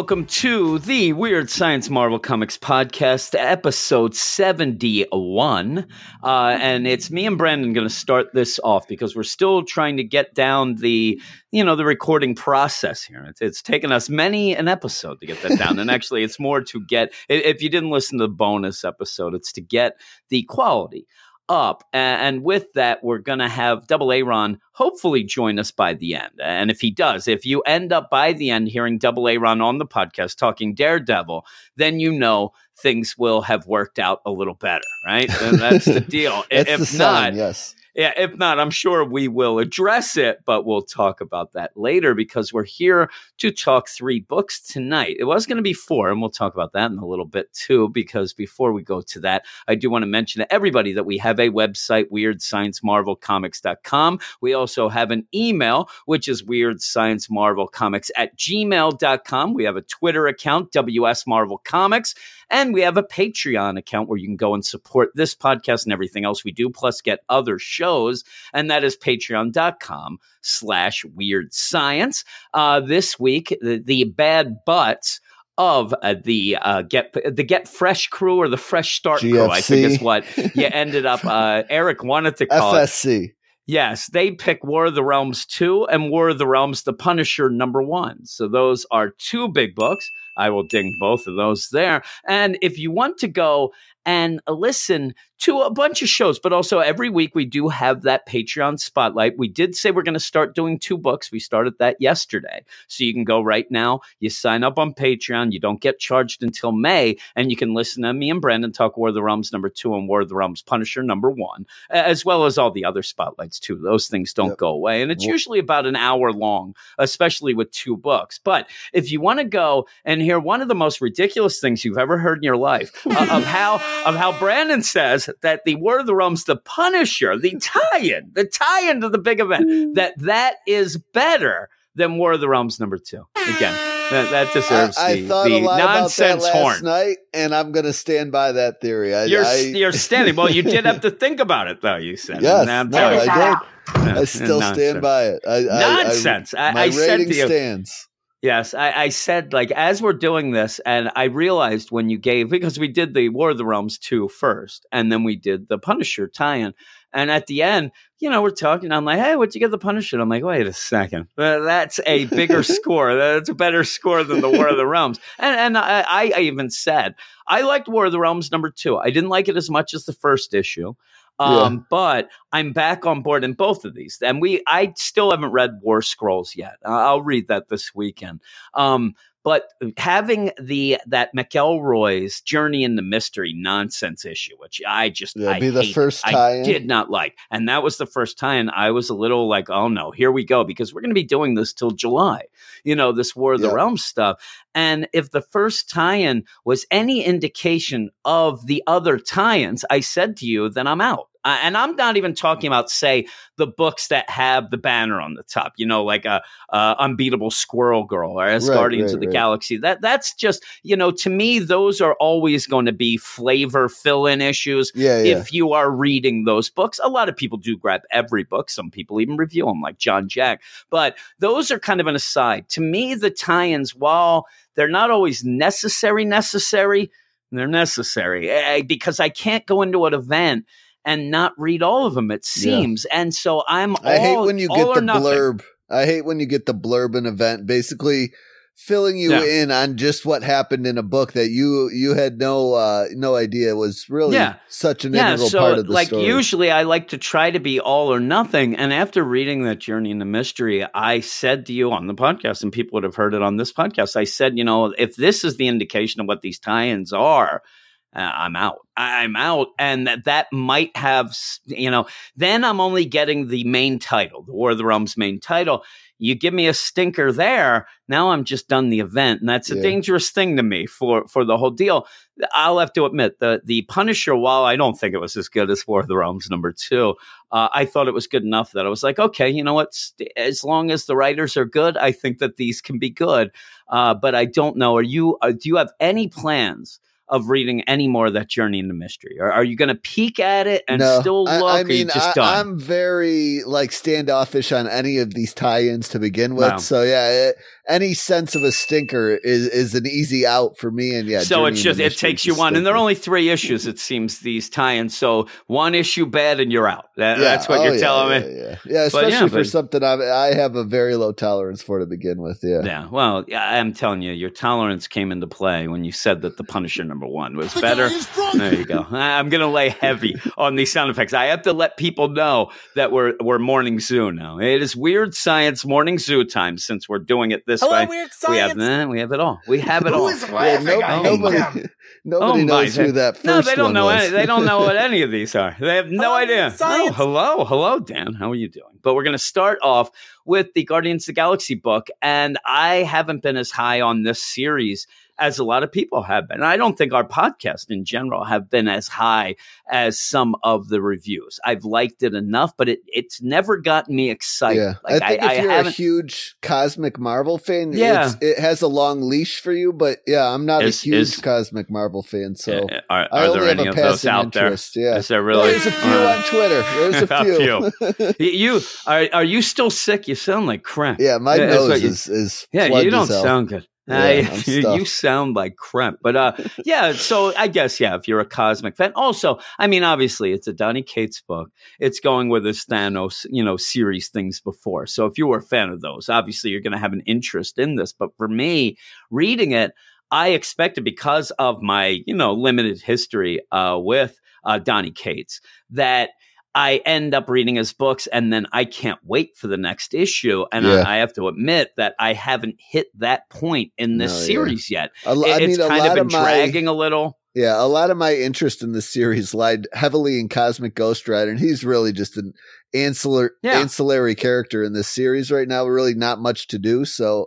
welcome to the Weird Science Marvel Comics podcast, episode 71. Uh, and it's me and Brandon going to start this off because we're still trying to get down the, you know, the recording process here. It's, it's taken us many an episode to get that down. and actually, it's more to get, if you didn't listen to the bonus episode, it's to get the quality up. And with that, we're going to have Double Aaron hopefully join us by the end. And if he does, if you end up by the end hearing Double Aaron on the podcast talking Daredevil, then you know things will have worked out a little better, right? And that's the deal. That's if the sign, not, yes. Yeah, if not, I'm sure we will address it, but we'll talk about that later because we're here to talk three books tonight. It was going to be four, and we'll talk about that in a little bit too. Because before we go to that, I do want to mention to everybody that we have a website, weirdsciencemarvelcomics.com. We also have an email, which is weirdsciencemarvelcomics at gmail.com. We have a Twitter account, WS Marvel Comics. And we have a Patreon account where you can go and support this podcast and everything else we do, plus get other shows. And that is patreon.com slash weird science. Uh, this week, the, the bad butts of uh, the uh, get the get fresh crew or the fresh start crew, I think is what you ended up. Uh, Eric wanted to call it. FSC. Yes, they pick War of the Realms 2 and War of the Realms The Punisher number 1. So those are two big books. I will ding both of those there. And if you want to go and listen to a bunch of shows, but also every week we do have that Patreon spotlight. We did say we're going to start doing two books. We started that yesterday. So you can go right now, you sign up on Patreon, you don't get charged until May, and you can listen to me and Brandon talk War of the Realms number 2 and War of the Realms Punisher number 1 as well as all the other spotlights too. Those things don't Yep. go away, and it's Well- usually about an hour long, especially with two books. But if you want to go and hear one of the most ridiculous things you've ever heard in your life uh, of how of how Brandon says that the War of the Realms, the Punisher, the tie-in, the tie-in to the big event, that that is better than War of the Realms number two. Again, that, that deserves I the, thought the a lot about that nonsense last horn. night, and I'm going to stand by that theory. I, You're I, you're standing. Well, you did have to think about it, though. You said, Yes, And I'm no. I did. I still nonsense. stand by it. I, I- I- Nonsense. I, my I said rating stands. Yes, I, I said like as we're doing this, and I realized when you gave because we did the War of the Realms 2 first, and then we did the Punisher tie-in, and at the end, you know, we're talking. I'm like, hey, what'd you get the Punisher? I'm like, wait a second, that's a bigger score. That's a better score than the War of the Realms. And and I, I even said I liked War of the Realms number two. I didn't like it as much as the first issue. Um, but I'm back on board in both of these, and we I still haven't read War Scrolls yet. I'll read that this weekend. Um, but having the that McElroy's Journey in the Mystery nonsense issue, which I just Yeah, I be the first I tie-in. did not like, and that was the first time I was a little like, oh no, here we go, because we're going to be doing this till July. You know, this War of the Realms stuff. And if the first tie-in was any indication of the other tie-ins, I said to you, then I'm out. Uh, and I'm not even talking about, say, the books that have the banner on the top, you know, like a, uh Unbeatable Squirrel Girl or as Right, Guardians right, of the right. Galaxy. That that's just, you know, to me, those are always going to be flavor fill-in issues Yeah, yeah. if you are reading those books. A lot of people do grab every book. Some people even review them, like John Jack. But those are kind of an aside. To me, the tie-ins, while they're not always necessary, necessary, they're necessary because I can't go into an event and not read all of them. It Yeah. seems, and so I'm. I hate when you get the nothing. blurb. I hate when you get the blurb in event, basically filling you Yeah. in on just what happened in a book that you you had no uh no idea was really Yeah. such an yeah, integral so part of the story. like story. usually I like to try to be all or nothing. And after reading that journey into mystery, I said to you on the podcast, and people would have heard it on this podcast. I said, you know, if this is the indication of what these tie-ins are, uh, I'm out. I'm out. And that, that might have, you know, then I'm only getting the main title, the War of the Realms main title. You give me a stinker there, now I'm just done the event. And that's a Yeah. dangerous thing to me for, for the whole deal. I'll have to admit the the Punisher, while I don't think it was as good as War of the Realms number two, uh, I thought it was good enough that I was like, okay, you know what? As long as the writers are good, I think that these can be good. Uh, but I don't know. Are you? Uh, do you have any plans of reading any more of that Journey into Mystery? Or are you going to peek at it and no, still I- look? I, you mean, I? I'm very like standoffish on any of these tie-ins to begin with. Wow. So yeah, it, any sense of a stinker is is an easy out for me. And yeah, so it's just it takes you one, and there are only three issues. It seems these tie-ins. So one issue bad, and you're out. That, Yeah, That's what oh, you're yeah, telling yeah, me. Yeah, yeah, But, especially yeah, for but- something I I have a very low tolerance for to begin with. Yeah, Yeah, well, I'm telling you, your tolerance came into play when you said that the Punisher number one was better. There you go. I- I'm going to lay heavy on these sound effects. I have to let people know that we're we're morning zoo now. It is weird science morning zoo time since we're doing it this Hello, way. weird We have science. eh, we have it all. We have it all. Yeah, no- at nobody nobody Oh, knows who God. that first No, they don't know. Any, they don't know what any of these are. They have no Hello, idea. Oh, hello, hello, Dan. How are you doing? But we're going to start off with the Guardians of the Galaxy book, and I haven't been as high on this series as a lot of people have been. And I don't think our podcast in general have been as high as some of the reviews. I've liked it enough, but it, it's never gotten me excited. Yeah, Like, I think if you're a huge cosmic Marvel fan, Yeah. it's, it has a long leash for you. But yeah, I'm not Is- a huge is- cosmic Marvel fan, so Uh, are, I are only there have any a of those passing out there? Yeah, Is there really? there's a few Uh, on Twitter. There's a A few. You are are you still sick? You sound like crap. yeah, my Yeah, nose what you- is is Yeah, you don't sound good. Yeah, I'm you, you sound like crap. But uh, yeah, so I guess yeah, if you're a cosmic fan, also, I mean, obviously, it's a Donny Cates book. It's going with his Thanos, you know, series things before. So if you were a fan of those, obviously, you're going to have an interest in this. But for me, reading it, I expected because of my you know limited history uh, with uh, Donny Cates that. I end up reading his books and then I can't wait for the next issue. And Yeah. I, I have to admit that I haven't hit that point in this No, yeah. series yet. A It- I it's mean, a kind of lot been of my dragging a little. yeah, a lot of my interest in the series lied heavily in Cosmic Ghost Rider, and he's really just an ancillary Yeah. ancillary character in this series right now. Really, not much to do. So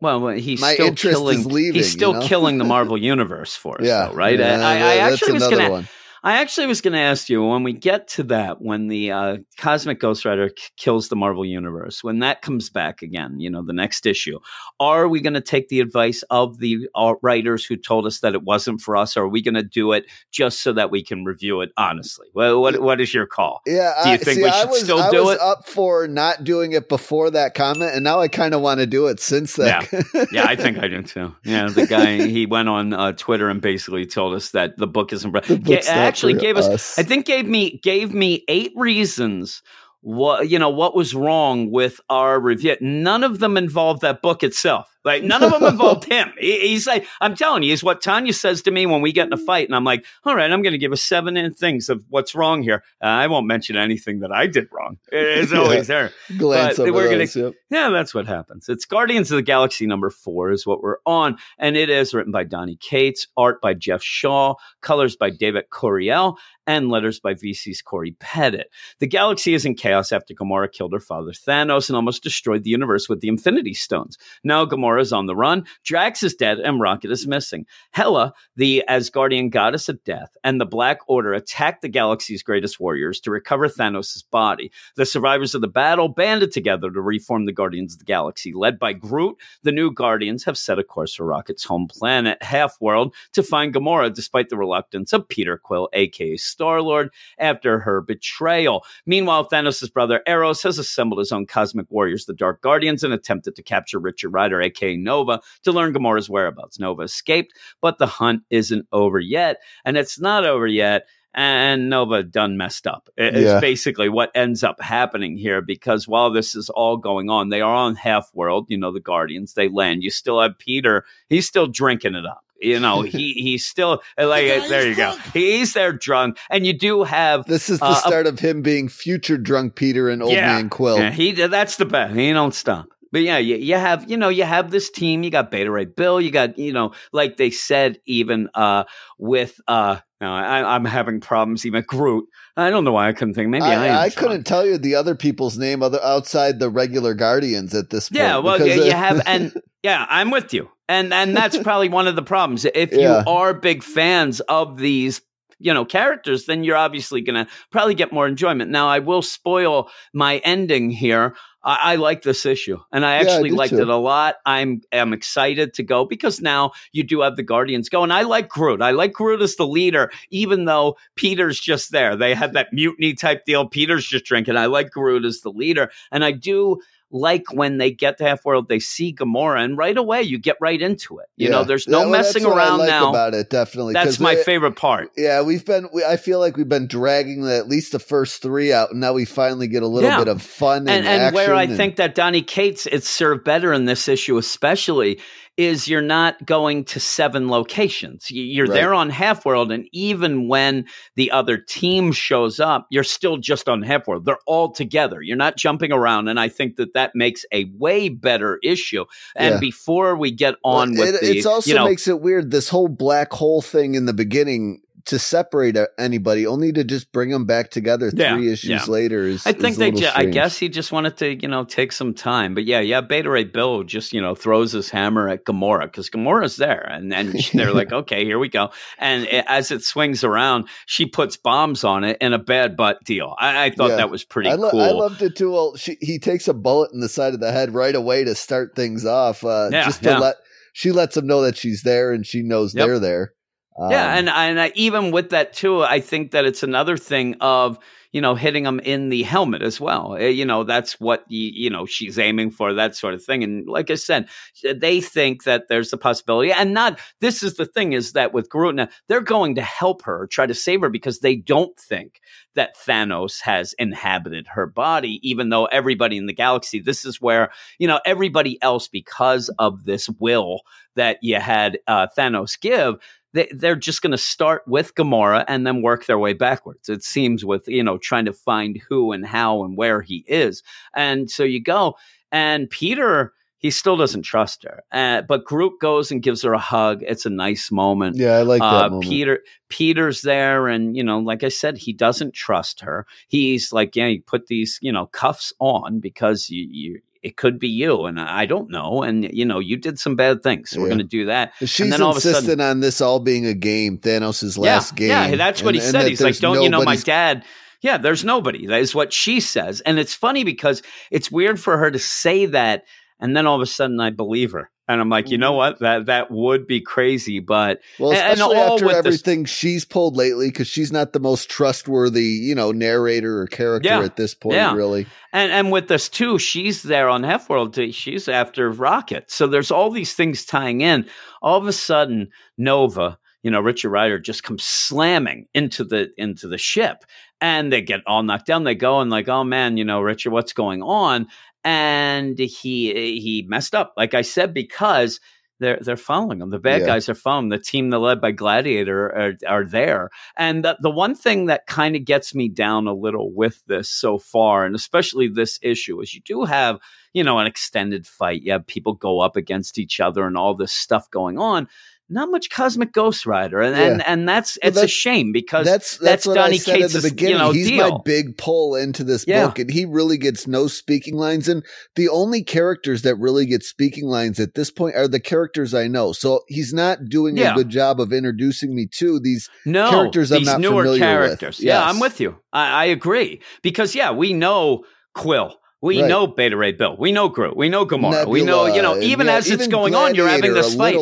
Well, he's My still interest killing. is leaving, he's still you know? killing the Marvel universe for us, yeah, though, right? yeah, I, I, I actually was gonna. one. I actually was going to ask you when we get to that, when the uh, Cosmic Ghost Rider k- kills the Marvel Universe, when that comes back again, you know, the next issue, are we going to take the advice of the uh, writers who told us that it wasn't for us, or are we going to do it just so that we can review it honestly? Well, what what is your call? Yeah, Do you I, think see, we should was, still I do was it? up for not doing it before that comment, and now I kind of want to do it since then. Yeah, I think I do too. Yeah, the guy he went on uh, Twitter and basically told us that the book isn't. The book's not actually gave us us. I think gave me gave me eight reasons what you know what was wrong with our review. None of them involved that book itself. Like none of them involved him. He- he's like, I'm telling you, is what Tanya says to me when we get in a fight, and I'm like, all right, I'm going to give us seven in things of what's wrong here. Uh, I won't mention anything that I did wrong. It's always there. Glance but we're gonna- yep. Yeah, that's what happens. It's Guardians of the Galaxy number four is what we're on, and it is written by Donny Cates, art by Geoff Shaw, colors by David Curiel, and letters by VC's Cory Petit. The galaxy is in chaos after Gamora killed her father Thanos and almost destroyed the universe with the Infinity Stones. Now Gamora is on the run, Drax is dead, and Rocket is missing. Hela, the Asgardian goddess of death, and the Black Order attack the galaxy's greatest warriors to recover Thanos' body. The survivors of the battle banded together to reform the Guardians of the Galaxy. Led by Groot, the new Guardians have set a course for Rocket's home planet, Half World, to find Gamora despite the reluctance of Peter Quill, aka Star Lord, after her betrayal. Meanwhile, Thanos' brother Eros has assembled his own cosmic warriors, the Dark Guardians, and attempted to capture Richard Rider, aka Nova, to learn Gamora's whereabouts. Nova escaped, but the hunt isn't over yet, and it's not over yet and Nova done messed up. It's Yeah. basically what ends up happening here because while this is all going on, they are on Half World, you know, the Guardians, they land. You still have Peter, he's still drinking it up. You know, he he's still like there you go. He's there drunk. And you do have This is the Uh, start of him being future drunk Peter and old Yeah. man Quill. yeah, he that's the best. He don't stop. But yeah, you, you have you know you have this team. You got Beta Ray Bill. You got you know like they said even uh, with uh, no, I, I'm having problems even Groot. I don't know why I couldn't think. Maybe I, I, I couldn't tell you the other people's name other outside the regular Guardians at this point. Yeah, well, you uh, have, and yeah, I'm with you, and and that's probably one of the problems. If Yeah. you are big fans of these, you know, characters, then you're obviously going to probably get more enjoyment. Now, I will spoil my ending here. I, I like this issue, and I Yeah, I actually liked too. it a lot. I'm am excited to go because now you do have the Guardians go, and I like Groot. I like Groot as the leader, even though Peter's just there. They had that mutiny type deal. Peter's just drinking. I like Groot as the leader, and I do like when they get to Half World, they see Gamora, and right away you get right into it. You know, there's no Yeah, well, that's messing around like now. about it. Definitely, that's my it- favorite part. Yeah, we've been. We, I feel like we've been dragging the, at least the first three out, and now we finally get a little Yeah. bit of fun and, and and where I and- think that Donny Cates it's served better in this issue, especially, is you're not going to seven locations. You're Right. there on Half World, and even when the other team shows up, you're still just on Half World. They're all together. You're not jumping around, and I think that that makes a way better issue. And Yeah. before we get on Well, with it, the, also you know, makes it weird. This whole black hole thing in the beginning to separate anybody, only to just bring them back together Yeah, three issues yeah. later. Is I think is a they. Ju- I guess he just wanted to, you know, take some time. But yeah, yeah. Beta Ray Bill just, you know, throws his hammer at Gamora because Gamora's there, and and they're like, okay, here we go. And it, as it swings around, she puts bombs on it in a bad butt deal. I, I thought Yeah. that was pretty I, lo- cool. I loved it too. Well, she, he takes a bullet in the side of the head right away to start things off. Uh, Yeah, just to yeah. let she lets him know that she's there and she knows Yep. they're there. Yeah, Um, and and I, even with that too, I think that it's another thing of you know hitting them in the helmet as well. Uh, You know, that's what you, you know she's aiming for, that sort of thing. And like I said, they think that there's a possibility, and not. This is the thing: is that with now, they're going to help her try to save her because they don't think that Thanos has inhabited her body, even though everybody in the galaxy. This is where you know everybody else, because of this will that you had uh, Thanos give they, they're just going to start with Gamora and then work their way backwards. It seems with you know trying to find who and how and where he is, and so you go and Peter. He still doesn't trust her, uh, but Groot goes and gives her a hug. It's a nice moment. yeah, I like that Uh, moment. Peter Peter's there, and you know, like I said, he doesn't trust her. He's like, yeah, you put these you know cuffs on because you you it could be you, and I don't know, and you know, you did some bad things, so we're going to do that. She's then all of a sudden- on this all being a game, Thanos' last game. Yeah, that's what and- he said. He's like, "Don't you know my dad?" Yeah, there's nobody. That is what she says, and it's funny because it's weird for her to say that, and then all of a sudden I believe her, and I'm like, you know Mhm. what? That that would be crazy, but Well, especially all after this- everything she's pulled lately, because she's not the most trustworthy, you know, narrator or character Yeah, at this point, yeah. really. And and with this too, she's there on Half World. She's after Rocket. So there's all these things tying in. All of a sudden, Nova, you know, Richard Rider just comes slamming into the into the ship, and they get all knocked down. They go and like, oh man, you know, Richard, what's going on? And he he messed up, like I said, because. They're, they're following him. The bad Yeah. guys are following him. The team that led by Gladiator are, are there. And the, the one thing that kind of gets me down a little with this so far, and especially this issue, is you do have, you know, an extended fight. You have people go up against each other and all this stuff going on. Not much Cosmic Ghost Rider, and and, and that's Well, it's a shame because That's that's, that's what Donny I said at Cates' the you beginning. know, He's my big pull into this Yeah. book, and he really gets no speaking lines. And the only characters that really get speaking lines at this point are the characters I know. So he's not doing Yeah. a good job of introducing me to these. no characters I'm these not newer familiar with. characters. Yeah, Yes. I'm with you. I, I agree because yeah, we know Quill. We Right. know Beta Ray Bill. We know Groot. We know Gamora. we know, you know, Nebula, even yeah, as it's even going on, you're having Gladiator this a fight.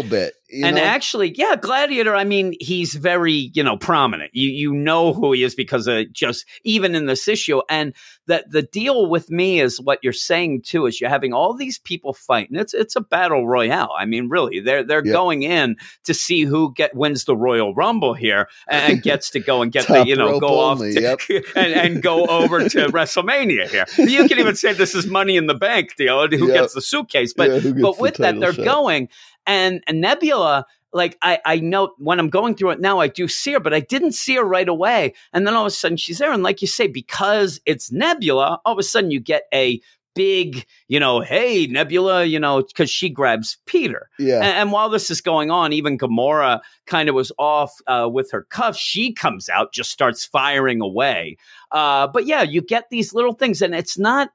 You and know? actually, yeah, Gladiator. I mean, he's very, you know, prominent. You you know who he is because of just even in this issue. And that the deal with me is what you're saying too is you're having all these people fighting. It's it's a battle royale. I mean, really, they're they're Yeah. going in to see who get wins the Royal Rumble here and gets to go and get the you know go only, off to, yep. and and go over to WrestleMania here. You can even say this is Money in the Bank deal. Who Yep. gets the suitcase? But Yeah, but with that, they're shot? going and, and Nebula. Like I, I know when I'm going through it now, I do see her, but I didn't see her right away. And then all of a sudden she's there, and like you say, because it's Nebula, all of a sudden you get a big, you know, hey, Nebula, you know, because she grabs Peter. Yeah. And, and while this is going on, even Gamora kind of was off uh, with her cuffs. She comes out, just starts firing away. Uh, but yeah, you get these little things, and it's not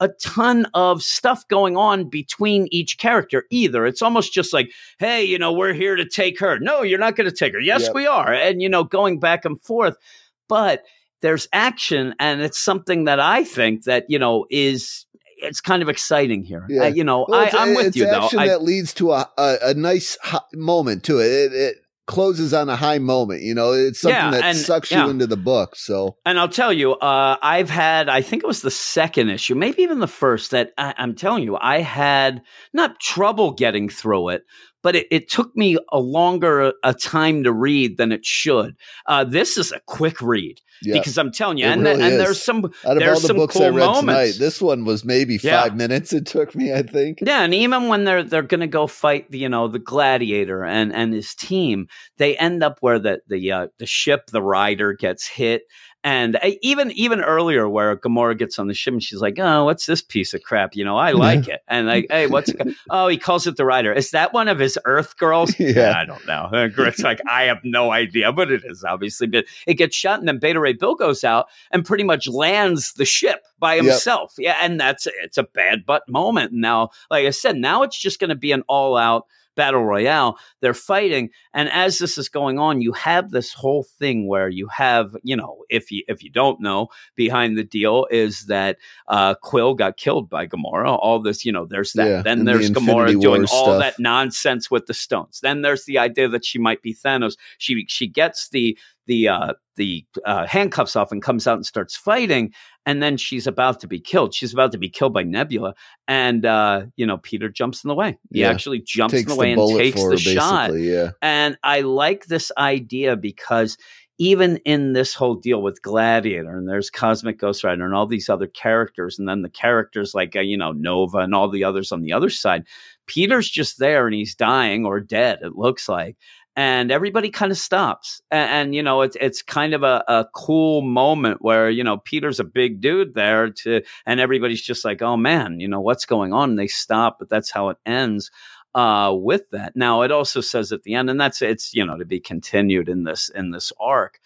a ton of stuff going on between each character either. It's almost just like, hey, you know, we're here to take her. No, you're not going to take her. Yes, Yep. we are. And, you know, going back and forth. But there's action, and it's something that I think that, you know, is. It's kind of exciting here. Yeah. Uh, you know, Well, I, I'm with it's you though. action I, that leads to a a, a nice moment to it. it. It closes on a high moment. You know, it's something Yeah, that and- sucks yeah. you into the book. So And I'll tell you, uh, I've had, I think it was the second issue, maybe even the first, that I, I'm telling you, I had not trouble getting through it, but it, it took me a longer a time to read than it should. Uh, this is a quick read yeah, because I'm telling you, It and, really and there's some, out of there's all the some books cool I read moments. tonight, this one was maybe Yeah. five minutes. It took me, I think. Yeah, and even when they're they're going to go fight, the, you know, the gladiator and and his team, they end up where the the uh, the ship, the rider gets hit, and even even earlier where Gamora gets on the ship and she's like, "Oh, what's this piece of crap?" You know, I like it, and like, "Hey, what's it? ca-" Oh, he calls it the rider. Is that one of his Earth girls? Yeah. I don't know. Uh, Grit's like, I have no idea, but it is obviously. But it gets shot, and then Beta Ray Bill goes out and pretty much lands the ship by Yep. himself. Yeah, and that's it's a bad butt moment. Now, like I said, now it's just going to be an all out battle royale. They're fighting, and as this is going on, you have this whole thing where you have, you know, if you if you don't know, behind the deal is that uh, Quill got killed by Gamora. All this, you know, there's that. Yeah, then the there's Infinity Gamora doing War all stuff. that nonsense with the stones. Then there's the idea that she might be Thanos. She she gets the the uh, the uh, handcuffs off and comes out and starts fighting, and then she's about to be killed. She's about to be killed by Nebula, and uh, you know Peter jumps in the way. He Yeah. actually jumps in the way the and takes the her, shot. Yeah. And I like this idea because even in this whole deal with Gladiator, and there's Cosmic Ghost Rider and all these other characters, and then the characters like, uh, you know, Nova and all the others on the other side, Peter's just there and he's dying or dead, it looks like. And everybody kind of stops. And, and you know, it's it's kind of a, a cool moment where, you know, Peter's a big dude there to and everybody's just like, oh man, you know, what's going on? And they stop, but that's how it ends uh, with that. Now it also says at the end, and that's it's you know to be continued in this in this arc.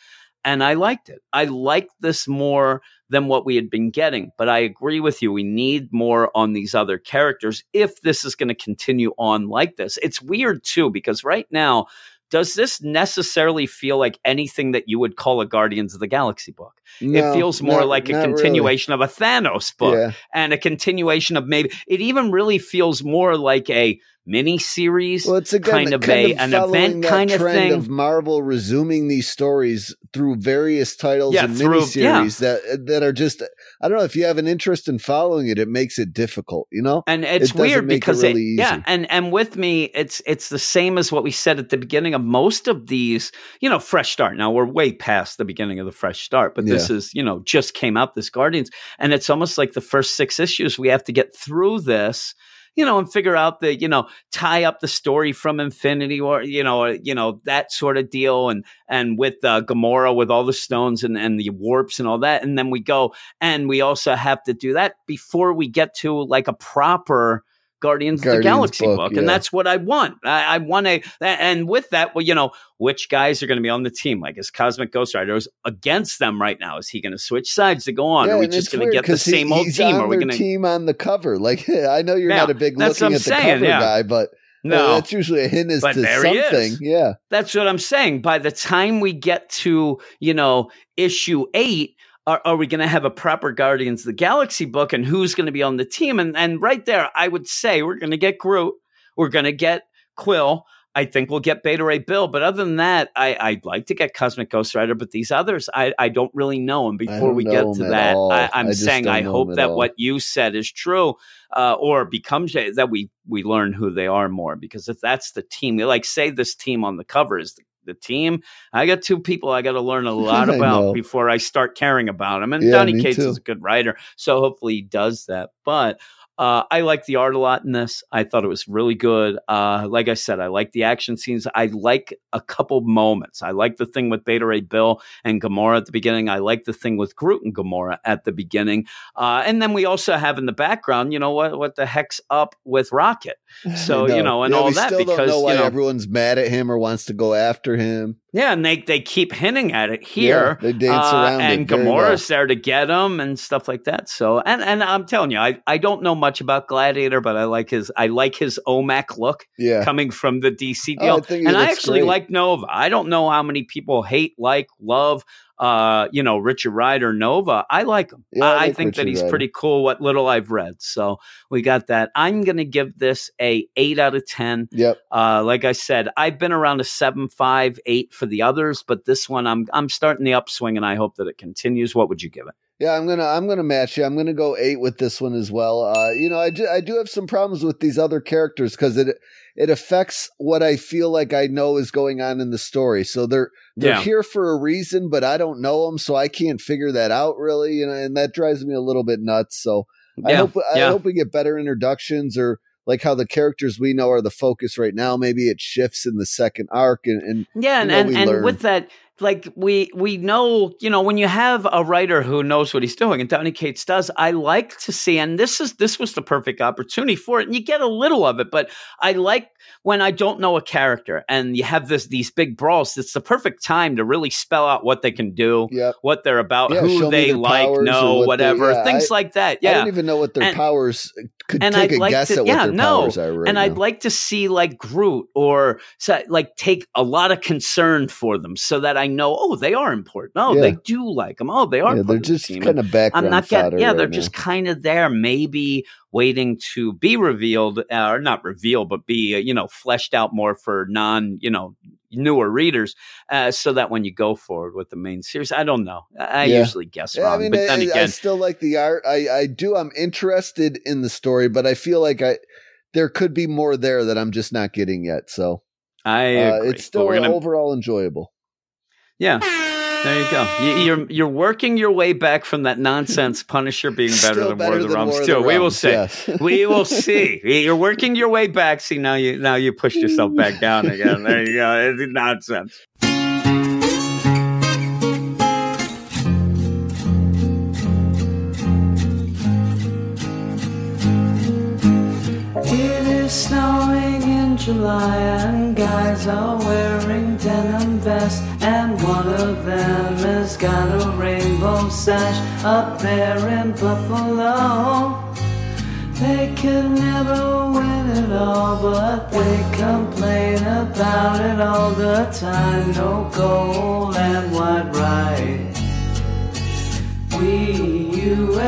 And I liked it. I liked this more than what we had been getting. But I agree with you. We need more on these other characters if this is going to continue on like this. It's weird too because right now. Does this necessarily feel like anything that you would call a Guardians of the Galaxy book? it feels more not- like a not really. continuation of a Thanos book Yeah. and a continuation of maybe it even really feels more like a mini series Well, it's again kind of kind a- of an event kind of trend thing. of Marvel resuming these stories through various titles Yeah, and through- miniseries that that are just. I don't know if you have an interest in following it, it makes it difficult. You know. and it's doesn't weird make it because really it, yeah easy. and and with me it's it's the same as what we said at the beginning of most of these you know fresh start now we're way past the beginning of the fresh start but this is you know just came out this guardians and it's almost like the first six issues we have to get through this you know, and figure out the, you know, tie up the story from Infinity or, you know, or, you know, that sort of deal. And, and with uh, Gamora, with all the stones and, and the warps and all that. And then we go, and we also have to do that before we get to like a proper Guardians, of the Galaxy book. book, And that's what I want. I, I want a, and with that, well, you know, which guys are going to be on the team? Like, is Cosmic Ghost Rider is against them right now? Is he going to switch sides to go on? Yeah, are we just going to get the 'cause he- same old team? On Are we going to? team on the cover? Like I know you're Yeah, not a big looking at the saying, cover yeah. guy, but uh, No, that's usually a hint as But to something. Yeah, That's what I'm saying. By the time we get to, you know, issue eight, are, are we going to have a proper Guardians of the Galaxy book and who's going to be on the team? And, and right there, I would say we're going to get Groot. We're going to get Quill. I think we'll get Beta Ray Bill. But other than that, I, I'd like to get Cosmic Ghost Rider. But these others, I, I don't really know. And before we get to that. I, I'm I saying I hope that all. what you said is true uh, or becomes that we we learn who they are more because if that's the team like say this team on the cover is the, the team i got two people i got to learn a lot about before i start caring about them and Yeah, donny cates too. is a good writer so hopefully he does that but Uh, I like the art a lot in this. I thought it was really good. Uh, like I said, I like the action scenes. I like a couple moments. I like the thing with Beta Ray Bill and Gamora at the beginning. I like the thing with Groot and Gamora at the beginning. Uh, and then we also have in the background, you know, what what the heck's up with Rocket? So you know, and Yeah, all that because know why you know, everyone's mad at him or wants to go after him. Yeah, and they they keep hinting at it here. Yeah, they dance Uh, around and it Gamora's there to get him and stuff like that. So, and and I'm telling you, I, I don't know much about Gladiator, but I like his I like his OMAC look Yeah, coming from the DC Oh, deal, I and I actually great. like Nova. I don't know how many people hate, like, love. Uh, you know, Richard Rider Nova. I like him. Yeah, I I, like think that he's pretty cool. What little I've read, so we got that. I'm gonna give this a eight out of ten. yep. Uh, like I said, I've been around a seven, five, eight for the others, but this one I'm I'm starting the upswing, and I hope that it continues. What would you give it? Yeah, I'm gonna I'm gonna match you. I'm gonna go eight with this one as well. Uh, you know, I do, I do have some problems with these other characters because it it affects what I feel like I know is going on in the story. So they're they're Yeah. here for a reason, but I don't know them, so I can't figure that out really. You know, and that drives me a little bit nuts. So I Yeah, hope I yeah. hope we get better introductions or like how the characters we know are the focus right now. Maybe it shifts in the second arc and, and Yeah, and You know, and, and with that, like we we know, you know, when you have a writer who knows what he's doing, and Donny Cates does, I like to see, and this is this was the perfect opportunity for it, and you get a little of it, but I like when I don't know a character and you have this these big brawls. It's the perfect time to really spell out what they can do, yeah. what they're about, Yeah, who they like, know, what they- whatever, yeah, things I- like that. I Yeah, don't even know what their And- powers could and take I'd a like guess to- at what yeah, their no. powers are right and I'd like to see like Groot or like take a lot of concern for them so that I know, oh, they are important. Oh, Yeah. they do like them. Oh, they are. yeah, they're the just kind of background I'm not getting. Yeah, they're now. just kind of there, maybe waiting to be revealed, uh, or not revealed, but be uh, you know fleshed out more for non you know newer readers, uh, so that when you go forward with the main series, I don't know. I, Yeah. usually guess Yeah, wrong, I mean, but I, then I- I still like the art. I, I do. I'm interested in the story, but I feel like I there could be more there that I'm just not getting yet. So I uh, it's still gonna overall enjoyable. Yeah. There you go. You, you're you're working your way back from that nonsense Punisher being better Still than War of the Realms too. We will see. yes. we will see. You're working your way back. See now you now you pushed yourself back down again. There you go. It's nonsense. July and guys are wearing denim vests and one of them has got a rainbow sash up there in Buffalo. They could never win it all, but they complain about it all the time. No gold and white right. We U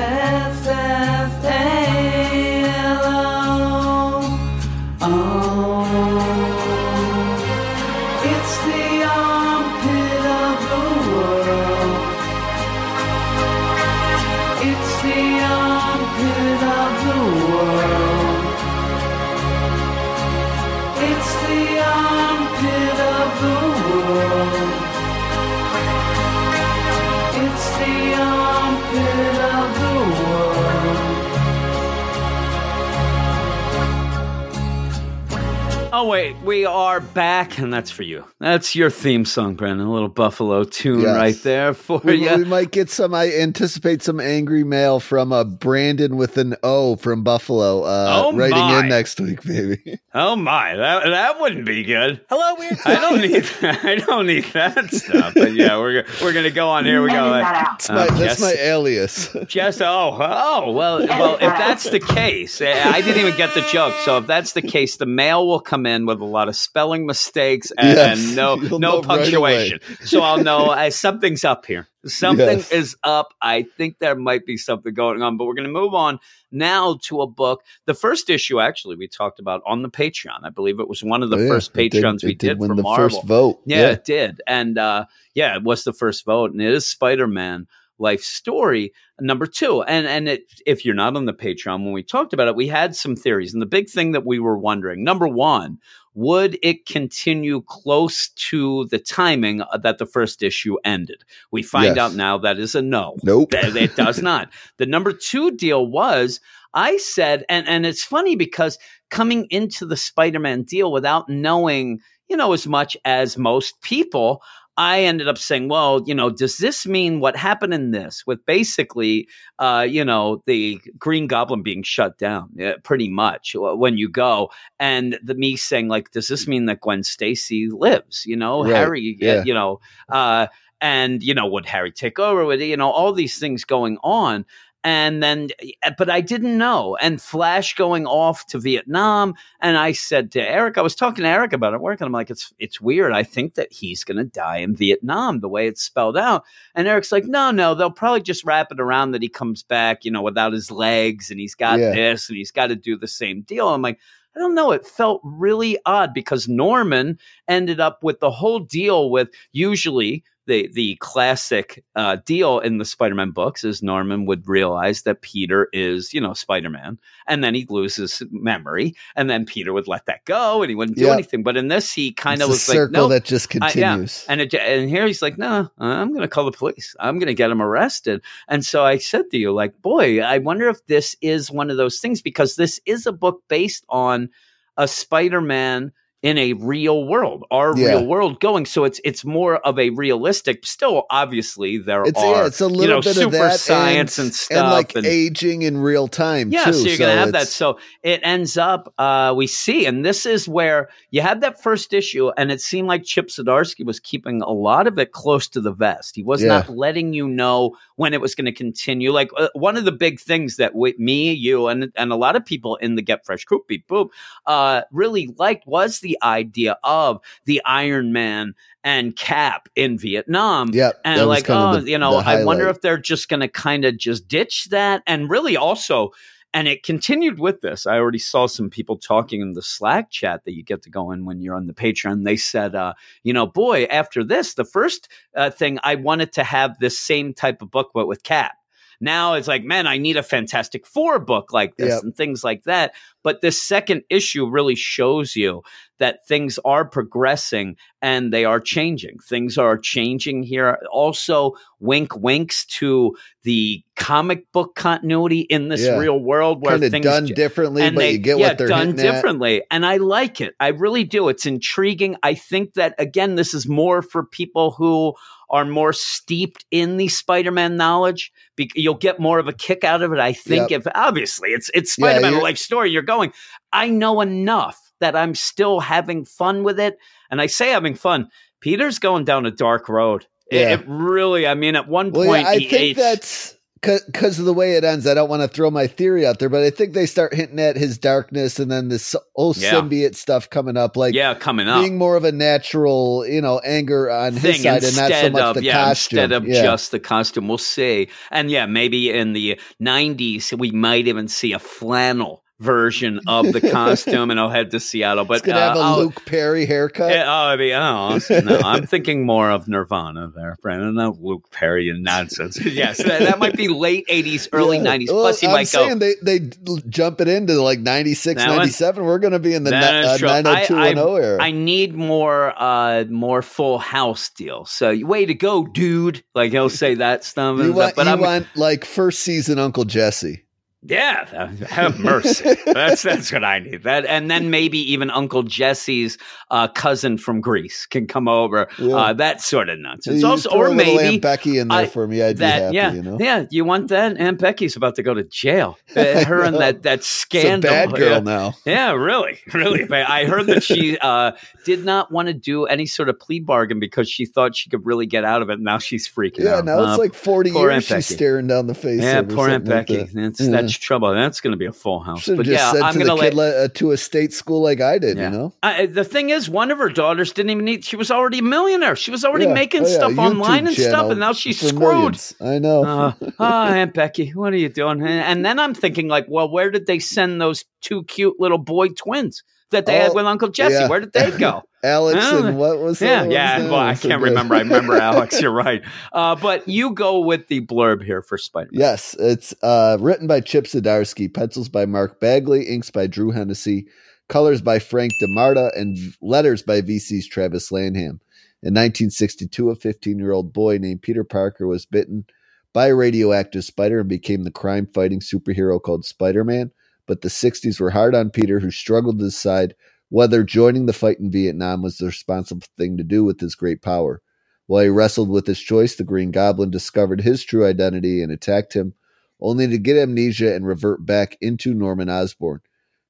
Oh wait, we are back, and that's for you. That's your theme song, Brandon. A little Buffalo tune Yes. right there for We, you. we might get some. I anticipate some angry mail from uh, Brandon with an O from Buffalo uh, Oh, writing my. in next week, maybe. Oh my, that that wouldn't be good. Hello, weird. I don't need I don't need that stuff. But yeah, we're we're gonna go on here. We go. Edit that out. That's my, Uh, that's Jess- my alias. Just oh oh well well if that's the case eh, I didn't even get the joke so if that's the case the mail will come in with a lot of spelling mistakes and, Yes, and no no know right punctuation so I'll know uh, something's up here something Yes. is up I think there might be something going on but we're going to move on now to a book the first issue actually we talked about on the Patreon I believe it was one of the Oh, yeah. first It did- Patreons we did, win for the Marvel first vote. yeah, it did. And uh, yeah, it was the first vote, and it is Spider Man life story number two. And and it, if you're not on the Patreon, when we talked about it, we had some theories, and the big thing that we were wondering, number one. Would it continue close to the timing that the first issue ended? We find Yes. out now that is a no. Nope. That it does not. The number two deal was I said, and and it's funny because coming into the Spider-Man deal without knowing, you know, as much as most people, I ended up saying, well, you know, does this mean what happened in this with basically, uh, you know, the Green Goblin being shut down, yeah, pretty much uh, when you go, and the me saying like, does this mean that Gwen Stacy lives? You know, Right, Harry, yeah. you know, uh, and you know, would Harry take over? Would he- you know all these things going on? And then, eh, but I didn't know. And Flash going off to Vietnam, and I said to Eric, I was talking to Eric about it at work, and I'm like, it's it's weird. I think that he's going to die in Vietnam, the way it's spelled out. And Eric's like, no, no, they'll probably just wrap it around that he comes back, you know, without his legs, and he's got Yeah. this, and he's got to do the same deal. I'm like. I don't know. It felt really odd because Norman ended up with the whole deal with usually the the classic uh, deal in the Spider-Man books is Norman would realize that Peter is you know Spider-Man, and then he'd lose his memory, and then Peter would let that go, and he wouldn't do Yeah. anything. But in this, he kind It's of a was like, circle no, that just I- yeah. continues. and it, and here he's like, no, I'm going to call the police. I'm going to get him arrested. And so I said to you, like, boy, I wonder if this is one of those things because this is a book based on a Spider-Man in a real world, our Yeah. real world going. So it's it's more of a realistic. Still, obviously, there It's are yeah, it's a little you know bit super of that science and, and, stuff and like and- aging in real time. yeah, too. so you're gonna have that. So it ends up, uh, we see, and this is where you had that first issue, and it seemed like Chip Zdarsky was keeping a lot of it close to the vest. He was Yeah. not letting you know when it was going to continue. Like uh, one of the big things that we, me, you, and and a lot of people in the Get Fresh group, beep boop, uh, really liked was the idea of the Iron Man and Cap in Vietnam Yeah, and like, oh, the- you know, I wonder if they're just going to kind of just ditch that. And really, also, and it continued with this. I already saw some people talking in the Slack chat that you get to go in when you're on the Patreon. They said, uh, you know, boy, after this, the first uh, thing I wanted to have this same type of book, but with Cap. Now it's like, man, I need a Fantastic Four book like this Yep. and things like that. But this second issue really shows you that things are progressing and they are changing. Things are changing here. Also, wink winks to the comic book continuity in this Yeah. real world where kind of things done j- differently, and but they you get yeah, what they're done hinting at. differently and i like it i really do it's intriguing i think that again this is more for people who are more steeped in the spider-man knowledge Be- you'll get more of a kick out of it i think if obviously it's it's spider-man you're- life story you're going i know enough that i'm still having fun with it and i say having fun peter's going down a dark road It- Yeah. it, really i mean at one Well, point yeah, I he- think it's- that's because of the way it ends. I don't want to throw my theory out there, but I think they start hinting at his darkness and then this whole Yeah. symbiote stuff coming up, like yeah coming up being more of a natural, you know, anger on his side and not so instead much of the yeah costume. instead of yeah. just the costume we'll see and yeah maybe in the 90s we might even see a flannel version of the costume and i'll head to seattle but it's gonna uh, have a I'll- Luke Perry haircut. yeah, oh, I mean, oh, no, I'm thinking more of Nirvana there, Brandon. Not Luke Perry and nonsense. yes, that, that might be late '80s, early Yeah. '90s. Well, Plus, he I'm might go. saying they they jump it into like 96, That one- 97. We're going to be in the ni- uh, true. I- 90210 era. I need more, uh, more Full House deal. So, way to go, dude! Like he'll say that stuff. you want, but you I'm, want like first season Uncle Jesse. Yeah, uh, have mercy. that's that's what I need. That and then maybe even Uncle Jesse's uh, cousin from Greece can come over. Yeah. Uh, that sort of nonsense. You also, or maybe Aunt Becky in there I- for me. I'd that be happy. yeah you know, yeah. You want that? Aunt Becky's about to go to jail. Uh, her and that that scandal. bad girl yeah. now. Yeah, really, really. But I heard that she uh, did not want to do any sort of plea bargain because she thought she could really get out of it. Now she's freaking out. Yeah, out. now Uh, it's like 40 years Aunt she's Becky. staring down the face. yeah, of poor Aunt something like Becky. that. that's Yeah. That's trouble. That's going to be a full house. Should have But just yeah, I'm to going to let. uh, to a state school like I did. Yeah. You know, I, the thing is, one of her daughters didn't even need. She was already a millionaire. She was already Yeah. making Oh, yeah, stuff YouTube online and stuff, and now she's screwed. millions. I know. Uh, oh, Aunt Becky, what are you doing? And then I'm thinking, like, well, where did they send those two cute little boy twins that they had Oh, with Uncle Jesse? yeah. Where did they go? Alex uh, and what was that? yeah, yeah. Well, I can't remember. I remember Alex. You're right. Uh, but you go with the blurb here for Spider. man Yes, it's uh, written by Chip Zdarsky, pencils by Mark Bagley, inks by Drew Hennessy, colors by Frank D'Armata, and letters by VC's Travis Lanham. In 1962, a 15 year old boy named Peter Parker was bitten by a radioactive spider and became the crime fighting superhero called Spider Man. But the 60s were hard on Peter, who struggled to decide whether joining the fight in Vietnam was the responsible thing to do with his great power. While he wrestled with his choice, the Green Goblin discovered his true identity and attacked him, only to get amnesia and revert back into Norman Osborn.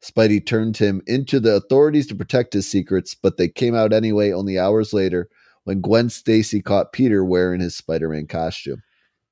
Spidey turned him into the authorities to protect his secrets, but they came out anyway only hours later when Gwen Stacy caught Peter wearing his Spider Man costume.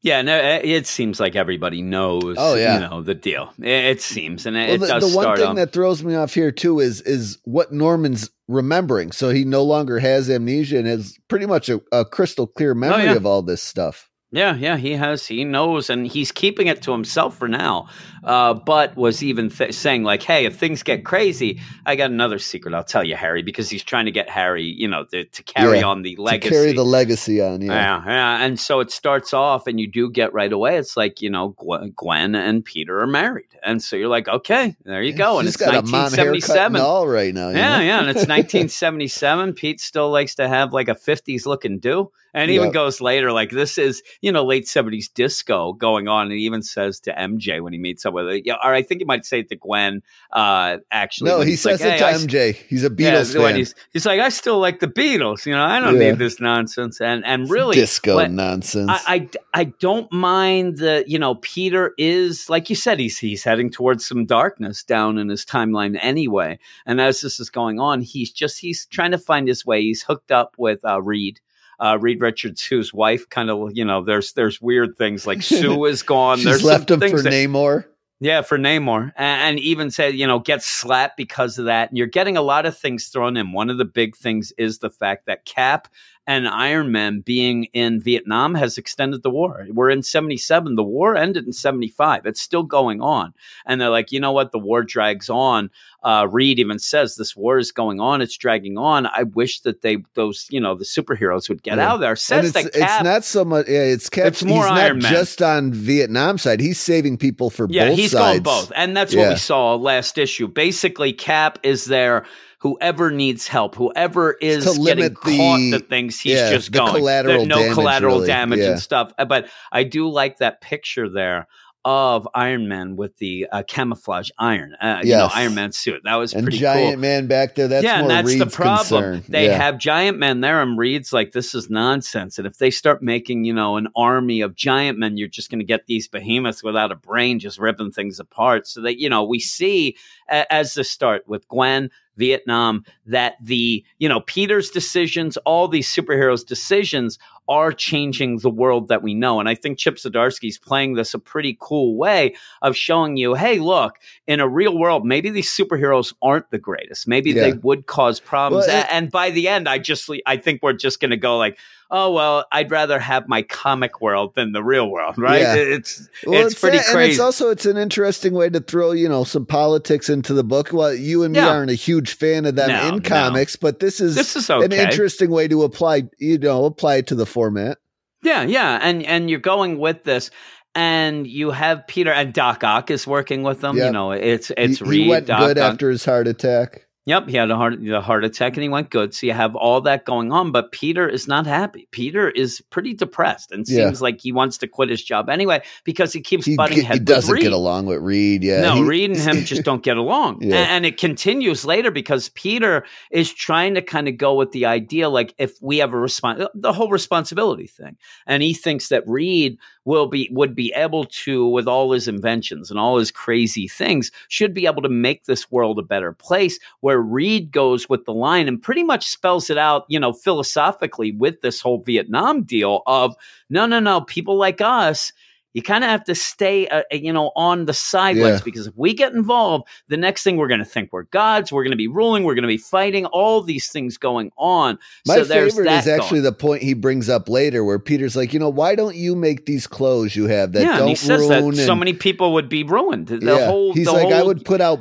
Yeah, no, eh, it seems like everybody knows. Oh, yeah. you know the deal. It, seems, and it, Well, the, does the one thing that throws me off here too is is what Norman's remembering. So he no longer has amnesia and has pretty much a, a crystal clear memory Oh, yeah. of all this stuff. Yeah, yeah, he has. He knows, and he's keeping it to himself for now. Uh, but was even th- saying like, "Hey, if things get crazy, I got another secret. I'll tell you, Harry," because he's trying to get Harry, you know, to, to carry Yeah, on the legacy. To carry the legacy on, yeah. Yeah, yeah, and so it starts off, and you do get right away. It's like you know, Gwen, Gwen and Peter are married, and so you're like, okay, there you go, and it's got a mom haircut 1977. and all right now. Yeah, know? yeah, and it's 1977. Pete still likes to have like a 50s looking do, and even Yep. goes later like this is you know late 70s disco going on, and he even says to MJ when he meets up with it, yeah, or I think he might say it to Gwen. Uh, actually, No, he says like, it "Hey, to MJ. He's a Beatles when fan. he's, he's like, I still like the Beatles. You know, I don't Yeah. need this nonsense. And and really, disco nonsense. I, I I don't mind that you know Peter is like you said he's he's heading towards some darkness down in his timeline anyway and as this is going on he's just he's trying to find his way he's hooked up with uh, Reed uh, Reed Richards whose wife kind of you know there's there's weird things like Sue is gone She's there's left him things for that- Namor. yeah, for Namor, and, and even said, you know, gets slapped because of that. And you're getting a lot of things thrown in. One of the big things is the fact that Cap and Iron Man being in Vietnam has extended the war. We're in 77. The war ended in 75. It's still going on. And they're like, you know what? The war drags on. Uh, Reed even says this war is going on. It's dragging on. I wish that they, those, you know, the superheroes would get Yeah. out of there. Says it's, that Cap. it's not so much. Yeah, it's Cap. It's more he's Iron not Man. just on Vietnam side. He's saving people for Yeah, both he's sides. going both. And that's what we saw last issue. Basically, Cap is there. Whoever needs help, whoever is getting caught the- the things, he's yeah, just going. collateral There- no damage, collateral really. damage Yeah. and stuff. Uh, But I do like that picture there of Iron Man with the uh, camouflage iron, uh, you know, Iron Man suit. That was And pretty Giant cool Man back there. That's yeah, more and that's Reed's the problem. concern. They yeah. have giant men there, and Reed's like, this is nonsense. And if they start making, you know, an army of giant men, you're just going to get these behemoths without a brain just ripping things apart. So that, you know, we see as the start with Gwen, Vietnam, that the, you know, Peter's decisions, all these superheroes' decisions are changing the world that we know. And I think Chip Zdarsky's playing this a pretty cool way of showing you, hey, look, in a real world, maybe these superheroes aren't the greatest. Maybe Yeah. they would cause problems. Well, it- and by the end, I just, I think we're just going to go like, oh well, I'd rather have my comic world than the real world, right? Yeah. It's Well, it's, pretty that, crazy. And it's also it's an interesting way to throw you know some politics into the book. Well, you and me aren't a huge fan of them No, in no. comics, but this is this is an interesting way to apply you know apply it to the format. Yeah, yeah, and and you're going with this, and you have Peter and Doc Ock is working with them. You know, it's it's he, Reed. he went Doc good Ock. after his heart attack. Yep, he had a heart the heart attack and he went good. So you have all that going on, but Peter is not happy. Peter is pretty depressed and Yeah. seems like he wants to quit his job anyway because he keeps He, butting heads he doesn't with Reed. get along with Reed. Yeah, no, he- Reed and him just don't get along. Yeah. A- And, it continues later because Peter is trying to kind of go with the idea like if we have a response, the whole responsibility thing. And he thinks that Reed will be, would be able to, with all his inventions and all his crazy things, should be able to make this world a better place where Reed goes with the line and pretty much spells it out, you know, philosophically with this whole Vietnam deal of no, no, no, people like us, you kind of have to stay, uh, you know, on the sidelines Yeah. because if we get involved, the next thing we're going to think we're gods, we're going to be ruling, we're going to be fighting, all these things going on. My so there's favorite that is actually going. the point he brings up later, where Peter's like, you know, why don't you make these clothes you have that yeah, don't he says that ruin? so many people would be ruined. The yeah. whole, he's the like, I would put out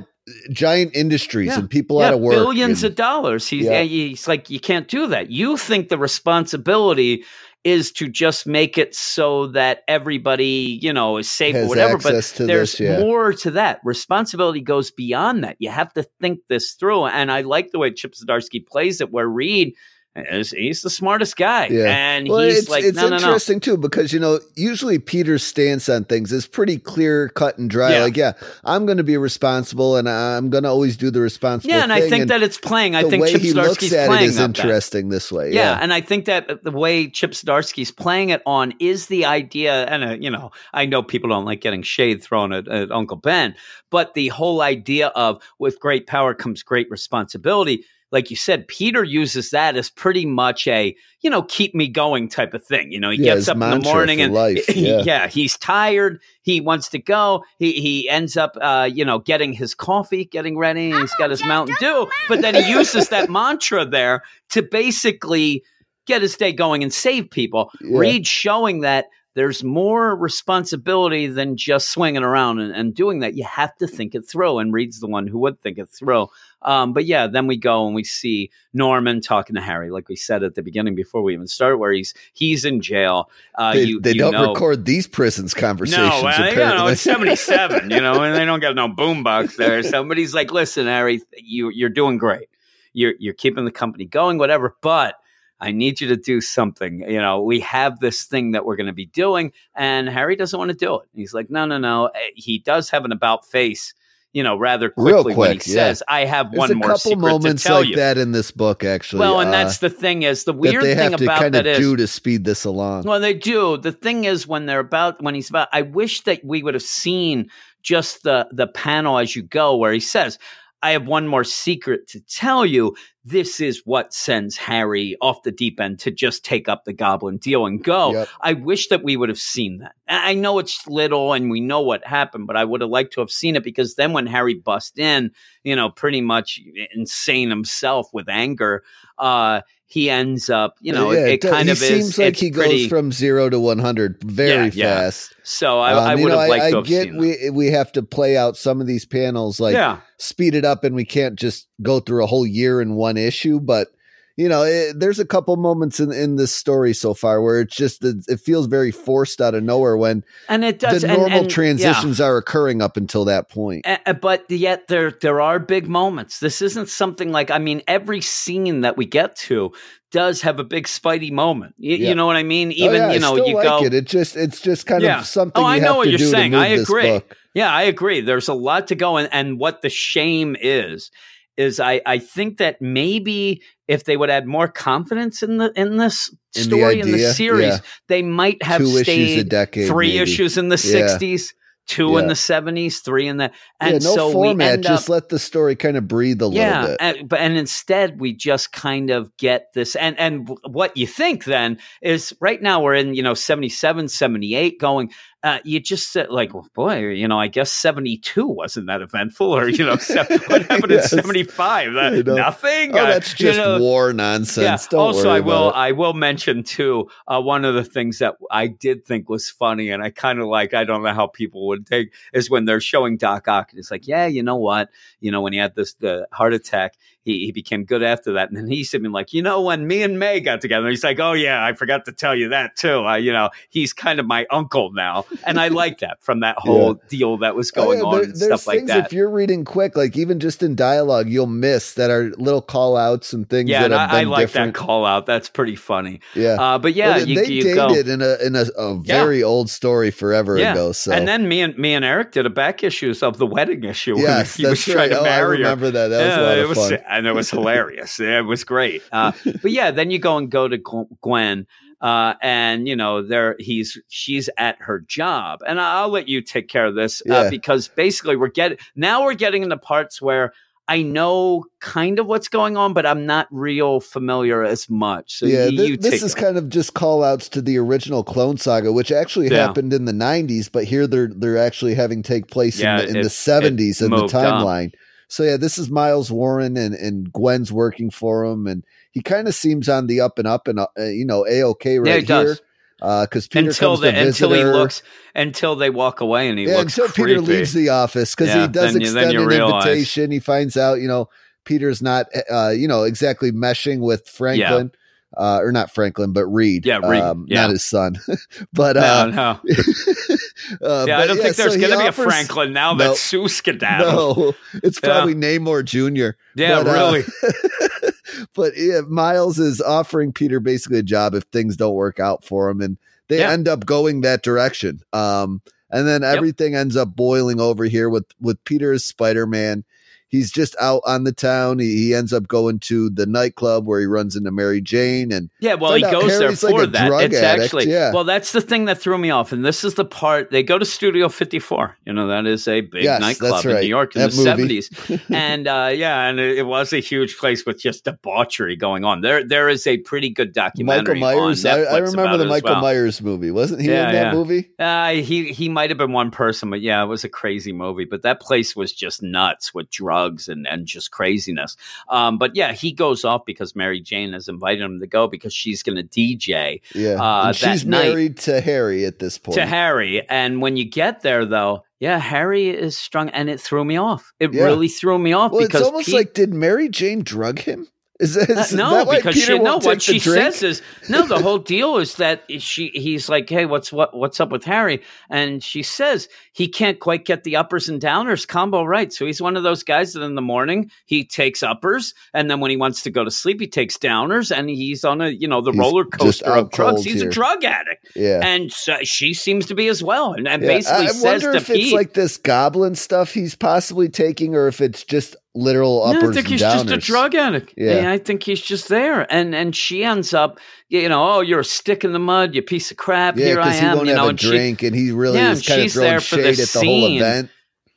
giant industries Yeah. and people yeah, out of work. billions and- of dollars. He's, Yeah. he's like, you can't do that. You think the responsibility is to just make it so that everybody, you know, is safe or whatever. But there's this, more to that. Responsibility goes beyond that. You have to think this through. And I like the way Chip Zdarsky plays it, where Reed he's the smartest guy, Yeah. and Well, he's it's, like, it's no, no, no. interesting too because you know usually Peter's stance on things is pretty clear, cut and dry. Yeah. Like, yeah, I'm going to be responsible, and I'm going to always do the responsible. Yeah, and I thing, think that it's playing. I think Chip Zdarsky's it playing is up that. interesting this way. Yeah, Yeah, and I think that the way Chip Zdarsky's playing it on is the idea, and uh, you know, I know people don't like getting shade thrown at, at Uncle Ben, but the whole idea of with great power comes great responsibility. Like you said, Peter uses that as pretty much a you know keep me going type of thing. You know, he Yeah, gets up in the morning and life, yeah. yeah, he's tired. He wants to go. He he ends up uh, you know getting his coffee, getting ready. And he's got his Mountain Dew, but then he uses that mantra there to basically get his day going and save people. Yeah. Reed showing that there's more responsibility than just swinging around and, and doing that. You have to think it through, and Reed's the one who would think it through. Um, but yeah, then we go and we see Norman talking to Harry, like we said at the beginning before we even started, where he's he's in jail. Uh, they, you, they you don't know, record these prisons conversations. no, well, you know, it's 77, you know, and they don't got no boombox there. Somebody's like, listen, Harry, you, you're doing great. You're, you're keeping the company going, whatever, but I need you to do something. You know, we have this thing that we're going to be doing, and Harry doesn't want to do it. He's like, no, no, no. Eh, He does have an about face, you know, rather Real quickly when he yeah. says, I have There's one more couple secret moments to tell like you. that in this book, actually. well, and uh, that's the thing is the that weird thing about kind that of is do to speed this along. well, they do. The thing is, when they're about, when he's about, I wish that we would have seen just the the panel as you go, where he says, "I have one more secret to tell you." This is what sends Harry off the deep end to just take up the Goblin deal and go. Yep. I wish that we would have seen that. I know it's little and we know what happened, but I would have liked to have seen it because then when Harry bust in, you know, pretty much insane himself with anger, uh, he ends up, you know, Yeah, it, it kind of seems is. like he pretty, goes from zero to one hundred very Yeah, yeah. fast. So I, Um, I you would know, have liked I, to I have get that. we we have to play out some of these panels like yeah, speed it up, and we can't just go through a whole year in one issue. But you know, it, there's a couple moments in in this story so far where it's just it, it feels very forced out of nowhere when and it does. the normal and- yeah. transitions are occurring up until that point. A- a- but yet there there are big moments. This isn't something like I mean every scene that we get to does have a big Spidey moment. Y- Yeah. You know what I mean? Oh, Even yeah, you know you like go it. It just it's just kind Yeah. of something. Oh, I know what you're saying. I agree. Yeah, I agree. There's a lot to go, and, and what the shame is is I I think that maybe if they would add more confidence in the in this In the story in the series, yeah. they might have Two stayed issues decade, three maybe. issues in the Yeah. 60s, two in the 70s, three in the and yeah, no so we format. Just up let the story kind of breathe a yeah, little bit. and, but and instead we just kind of get this and and what you think then is right now we're in you know 77 78 going uh, you just said like well, boy you know I guess 72 wasn't that eventful or you know what happened Yes. in 75 That- You know. nothing Oh, Uh, that's you just know, war nonsense. Don't also, I will it. I will mention too uh, one of the things that I did think was funny, and I kind of like I don't know how people would take is when they're showing Doc Ock, and it's like, yeah, you know what, you know when he had this the heart attack, he, he became good after that, and then he said to me, like, you know, when me and May got together, he's like, oh yeah, I forgot to tell you that too. Uh, you know, he's kind of my uncle now, and I like that from that whole deal that was Oh, going yeah, on there- and there's stuff like that. If you're reading quick, like even just in dialogue, you'll miss that are little call outs and things Yeah, that and have I, I like different. that call out. That's pretty funny. Yeah. Uh, but yeah, Well, you, they you dated go. in a in a, a very old story forever Yeah. ago. So And then me and me and Eric did a back issues of the wedding issue. yes, he was trying right. to Oh, I marry her. remember that. That was a lot it of was, fun. And it was hilarious. it was great. Uh, but yeah, then you go and go to Gwen, uh, and you know there he's she's at her job, and I'll let you take care of this uh, Yeah. because basically we're getting now we're getting into parts where. I know kind of what's going on, but I'm not real familiar as much. So yeah, this is it. kind of just call outs to the original Clone Saga, which actually Yeah. happened in the '90s, but here they're they're actually having take place Yeah, in the, in it- the '70s in the timeline. up. So yeah, this is Miles Warren and and Gwen's working for him, and he kind of seems on the up and up, and uh, you know, a okay right Yeah, he here. does. Because Peter until the, until he looks until they walk away and he yeah, looks until Peter leaves the office because Yeah, he does then extend you an realize. invitation. He finds out, you know, Peter's not, uh, you know, exactly meshing with Franklin, uh, or not Franklin, but Reed. Yeah, Reed, um, yeah. not his son. but No, uh, no. uh, Yeah, I don't think there's he going to be a Franklin now that No. Sue skedaddled. No, it's Yeah. probably Namor Jr. Yeah, But, uh, really. but yeah, Miles is offering Peter basically a job if things don't work out for him, and they Yeah. end up going that direction. Um, and then everything ends up boiling over here with with Peter as Spider Man. He's just out on the town. He, he ends up going to the nightclub where he runs into Mary Jane, and Yeah, well, he goes there like for a that. It's addict, actually yeah. well, that's the thing that threw me off, and this is the part they go to Studio 54. You know, that is a big Yes, nightclub that's in. New York in That the 70s, and uh, yeah, and it, it was a huge place with just debauchery going on. There, there is a pretty good documentary. Michael Myers. on I, I remember the Michael well. Myers movie. Wasn't he Yeah, in that yeah. movie? Uh, he he might have been one person, but yeah, it was a crazy movie. But that place was just nuts with drugs and and just craziness. Um, but yeah, he goes off because Mary Jane has invited him to go because she's going to DJ Yeah, Uh, she's night- married to Harry at this point. to Harry. And when you get there, though, yeah, Harry is strung, and it threw me off. It Yeah. really threw me off well, because it's almost Pete- like did Mary Jane drug him? Is that, Uh, no, that because she no. What she drink? says is no. The whole deal is that she he's like, hey, what's what what's up with Harry? And she says he can't quite get the uppers and downers combo right. So he's one of those guys that in the morning he takes uppers, and then when he wants to go to sleep, he takes downers, and he's on a you know the He's roller coaster of drugs. He's here. a drug addict, yeah. and so she seems to be as well. And, and Yeah, basically I, I says wonder to if Pete, it's like this goblin stuff he's possibly taking, or if it's just literal uppers No, I think and he's downers. just a drug addict. Yeah. Yeah. I think he's just there, and and she ends up, you know, oh, you're a stick in the mud, you piece of crap. Yeah, Here I because he am, won't you know, have a and she, drink, and he really Yeah, is and kind of throwing there for the shade at the whole event.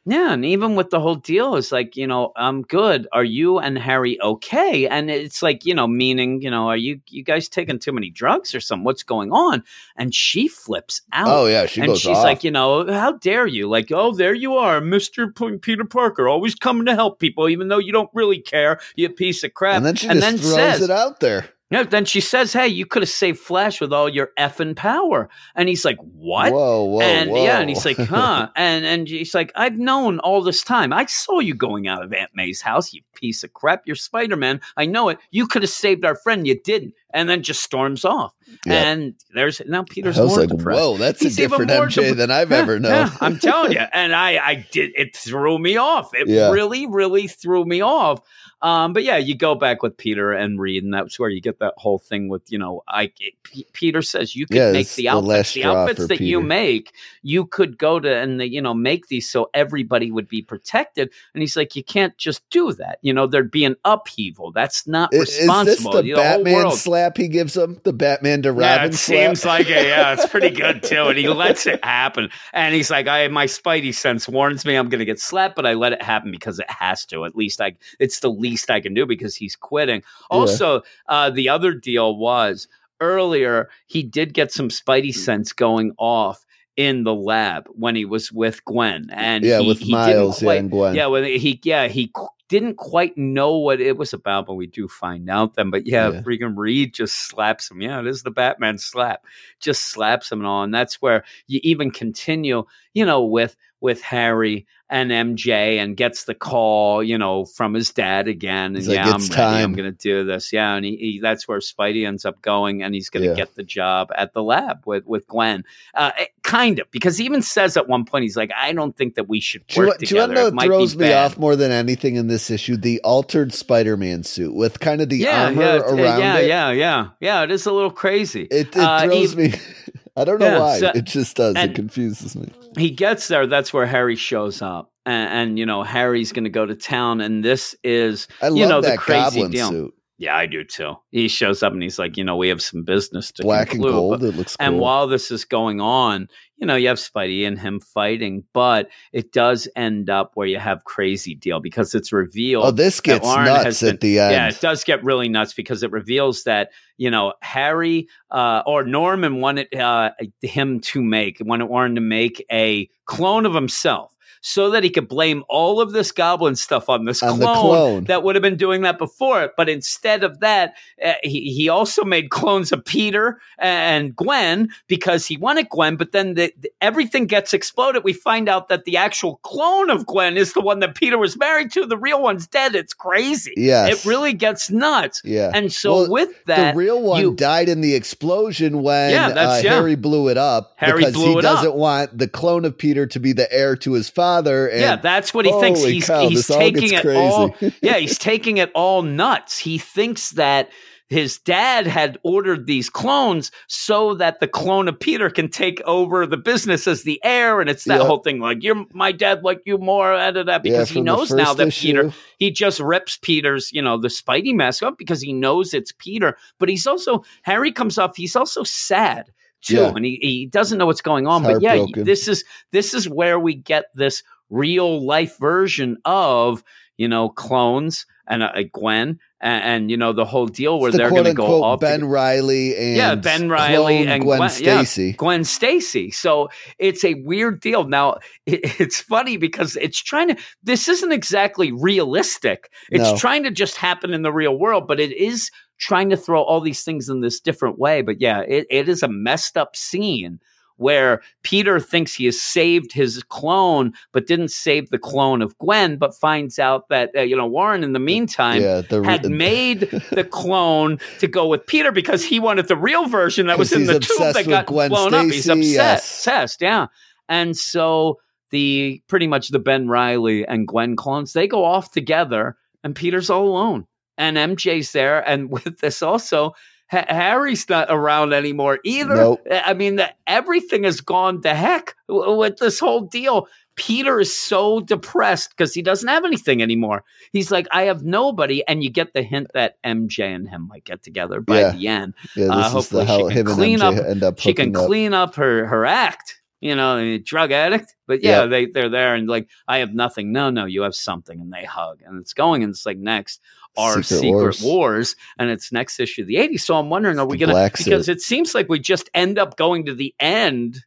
Yeah, and even with the whole deal, it's like, you know, I'm good. Are you and Harry okay? And it's like, you know, meaning, you know, are you you guys taking too many drugs or something? What's going on? And she flips out. Oh yeah, she and goes she's off. like, you know, how dare you? Like, oh, there you are, Mister P- Peter Parker, always coming to help people, even though you don't really care. You piece of crap. and then she just throws says, it out there. No, then she says, "Hey, you could have saved Flash with all your effing power." And he's like, "What?" Whoa, whoa, and whoa. yeah, and he's like, "Huh?" and and he's like, "I've known all this time. I saw you going out of Aunt May's house, you piece of crap. You're Spider Man. I know it. You could have saved our friend. You didn't." And then just storms off. Yeah. And there's now Peter's I was more like, depressed. whoa, that's He's a different MJ dep- than I've Yeah, ever known. yeah, I'm telling you, and I, I did. It threw me off. It Yeah. really, really threw me off. Um, but yeah, you go back with Peter and Reed, and that's where you get that whole thing with you know, I P- Peter says you can Yeah, make the the outfits, last the outfits that you make, you could go to and you know make these so everybody would be protected. And he's like, you can't just do that. You know, there'd be an upheaval. That's not I- Is this the The Batman slap he gives him? The Batman to Robin yeah, it slap? seems like it. Yeah, it's pretty good too. And he lets it happen. And he's like, I my spidey sense warns me I'm gonna get slapped, but I let it happen because it has to. At least I it's the least I can do because he's quitting. Also, uh the other deal was earlier he did get some spidey sense going off in the lab when he was with Gwen. And yeah, he, with he Miles yeah, quite- and Gwen. yeah, well, he yeah he didn't quite know what it was about, but we do find out then. But yeah, Yeah. freaking Reed just slaps him. Yeah, it is the Batman slap. Just slaps him and all, and that's where you even continue, you know, with with Harry and MJ, and gets the call, you know, from his dad again. And He's like, yeah, I'm "It's ready. I'm going to do this. Yeah, and he, he that's where Spidey ends up going, and he's going to Yeah. get the job at the lab with with Gwen. Uh, eh, kind of because he even says at one point, he's like, I don't think that we should Do you, work do you together. know what throws me bad." off more than anything in this issue? The altered Spider-Man suit with kind of the yeah, armor yeah, around yeah, it. yeah, yeah, yeah. Yeah. It is a little crazy. It, it Uh, throws me. I don't know Yeah, why. so- it just does. it confuses me. he gets there. That's where Harry shows up, and, and you know Harry's going to go to town, and this is I love you know, the that crazy goblin deal. suit, yeah, I do too. He shows up and he's like, you know, we have some business to black and gold. but- it looks cool. And while this is going on, you know, you have Spidey and him fighting, but it does end up where you have crazy deal because it's revealed. oh, this gets nuts at the end. Yeah, it does get really nuts because it reveals that you know Harry uh, or Norman wanted uh, him to make wanted Warren to make a clone of himself so that he could blame all of this goblin stuff on this On clone, clone. that would have been doing that before. But instead of that, uh, he he also made clones of Peter and Gwen because he wanted Gwen. But then the, the- everything gets exploded. We find out that the actual clone of Gwen is the one that Peter was married to. The real one's dead. It's crazy. Yes. It really gets nuts. Yeah. And so Well, with that, the real one you- died in the explosion when Yeah, uh, yeah. Harry blew it up Harry because blew he it doesn't want the clone of Peter to be the heir to his father. Father. And yeah, that's what he thinks. He's cow, he's all taking it all. Yeah, he's taking it all nuts. He thinks that his dad had ordered these clones so that the clone of Peter can take over the business as the heir, and it's that Yeah. whole thing like you're my dad, like you more, da, da, Yeah, because he knows now that issue. Peter he just rips Peter's, you know, the Spidey mask up because he knows it's Peter. But he's also Harry comes off. He's also sad too, Yeah. and he, he doesn't know what's going on. But yeah, this is this is where we get this real life version of you know clones and uh, Gwen and, and you know the whole deal where the they're going to go all Ben together. Riley and Yeah, Ben Riley and Gwen, Gwen- yeah. Stacy. Gwen Stacy. So it's a weird deal. Now it, it's funny because it's trying to. This isn't exactly realistic. It's No. trying to just happen in the real world, but it is trying to throw all these things in this different way. But yeah, it, it is a messed up scene where Peter thinks he has saved his clone, but didn't save the clone of Gwen, but finds out that uh, you know Warren in the meantime yeah, the had made the clone to go with Peter because he wanted the real version that was in the tube that got Gwen blown up. He's obsessed, yes. obsessed, yeah. And so the pretty much the Ben Riley and Gwen clones they go off together, and Peter's all alone, and MJ's there, and with this also. Ha- Harry's not around anymore either. Nope. I mean, the, everything has gone to heck w- with this whole deal. Peter is so depressed because he doesn't have anything anymore. He's like, I have nobody, and you get the hint that MJ and him might get together by Yeah. the end. yeah, uh, hopefully she can clean up- end up She can up. clean up her her act, you know, a drug addict. But yeah, Yeah. they they're there and like, I have nothing. No, no, you have something, and they hug, and it's going, and it's like next our Secret secret, Wars. wars. and it's next issue of the 80s. So I'm wondering, are we gonna Black because it seems like we just end up going to the end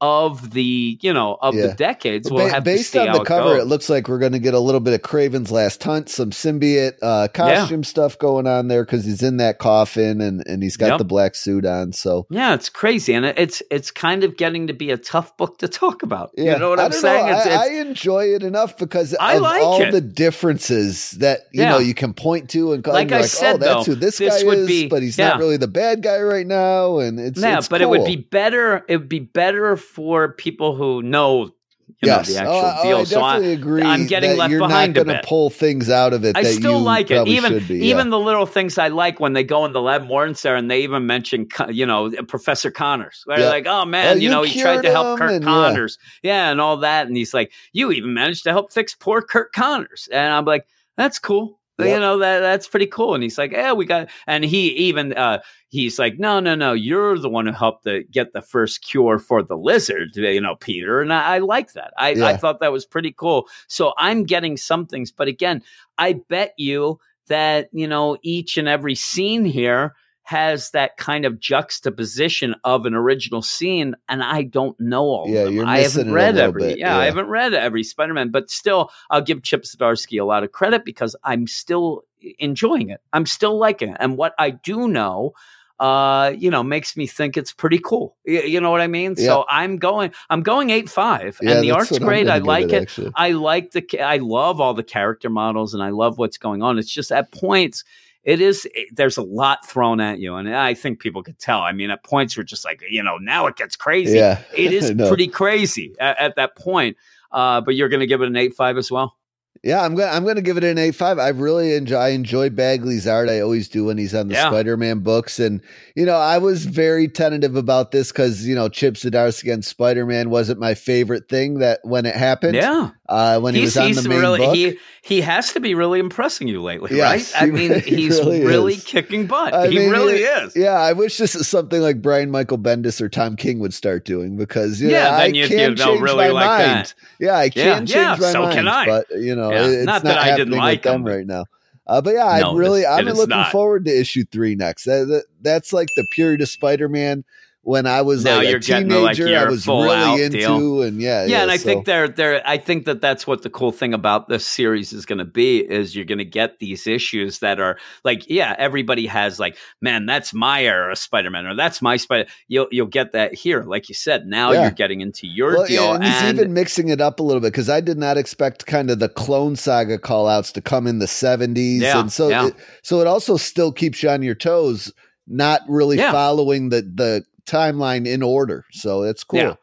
of the you know of Yeah. the decades. Ba- We'll have to based on the cover, goes. it looks like we're going to get a little bit of Kraven's Last Hunt, some symbiote uh, costume stuff going on there because he's in that coffin and, and he's got Yep. the black suit on. So Yeah, it's crazy, and it's it's kind of getting to be a tough book to talk about. yeah, You know what I'm saying? It's, I, it's, I enjoy it enough because I of like all it. the differences that you Yeah. know you can point to and call Like and I like, said, oh, that's though, who this, this guy would is, be- but he's yeah. not really the bad guy right now. And it's yeah, it's but it would be better. It would be better for people who know, you yes, know, the actual oh, I- so I, agree. I'm getting left you're behind a not gonna pull things out of it. I that still you like it. Even be, yeah. even the little things I like when they go in the lab more and Sarah, and they even mention, you know, uh, Professor Connors. They're Yeah. like, oh man, Oh, you, you know, he tried to help Kirk and- yeah. Connors, yeah. and all that, and he's like, you even managed to help fix poor Kirk Connors, and I'm like, that's cool. You know that that's pretty cool, and he's like, "Yeah, we got." And he even uh, he's like, "No, no, no, you're the one who helped the, get the first cure for the lizard, you know, Peter." And I, I like that. I, I thought that was pretty cool. So I'm getting some things, but again, I bet you that you know each and every scene here has that kind of juxtaposition of an original scene, and I don't know all Yeah, of them. you're I missing haven't read little every. bit, yeah, I haven't read every Spider-Man, but still, I'll give Chip Zdarsky a lot of credit because I'm still enjoying it. I'm still liking it, and what I do know. Uh, you know, makes me think it's pretty cool. You, you know what I mean? Yeah. So I'm going, I'm going eight five, Yeah, and the art's great. I like it. actually. I like the I love all the character models and I love what's going on. It's just at points it is it- there's a lot thrown at you and I think people could tell. I mean at points we're just like, you know, now it gets crazy. Yeah, It is know. pretty crazy at, at that point. Uh, but you're going to give it an 8-5 as well? Yeah, I'm gonna I'm gonna give it an eight five. I really enjoy I enjoy Bagley's art. I always do when he's on the Yeah. Spider Man books, and you know I was very tentative about this because you know Chip Zdarsky against Spider Man wasn't my favorite thing that when it happened. Yeah. Uh, when he he's was on the main really book. he he has to be really impressing you lately, Yes, right? I mean, really- he's really really, kicking butt. I he mean, really it- is. Yeah, I wish this is something like Brian Michael Bendis or Tom King would start doing because you Yeah, know, I can you'd change really my like mind. that. Yeah, I Yeah, can change yeah, my so mind, can I. but you know, Yeah, it's not not, that I didn't like them him, right now. Uh, but yeah, No, I really, I'm looking not. forward to issue three next. That, that- that's like the period of Spider-Man when I was Now like you're a the, like, teenager. I was really into, deal. and yeah, yeah, and I so- think they're they're I think that that's what the cool thing about this series is going to be is you're going to get these issues that are like yeah everybody has like man that's my era Spider-Man or that's my Spider you'll you'll get that here like you said now Yeah. you're getting into your Well, deal and and even mixing it up a little bit because I did not expect kind of the Clone Saga call outs to come in the 70s. Yeah, and so, yeah. it, so it also still keeps you on your toes, not really Yeah. following the, the timeline in order. So it's cool. Yeah.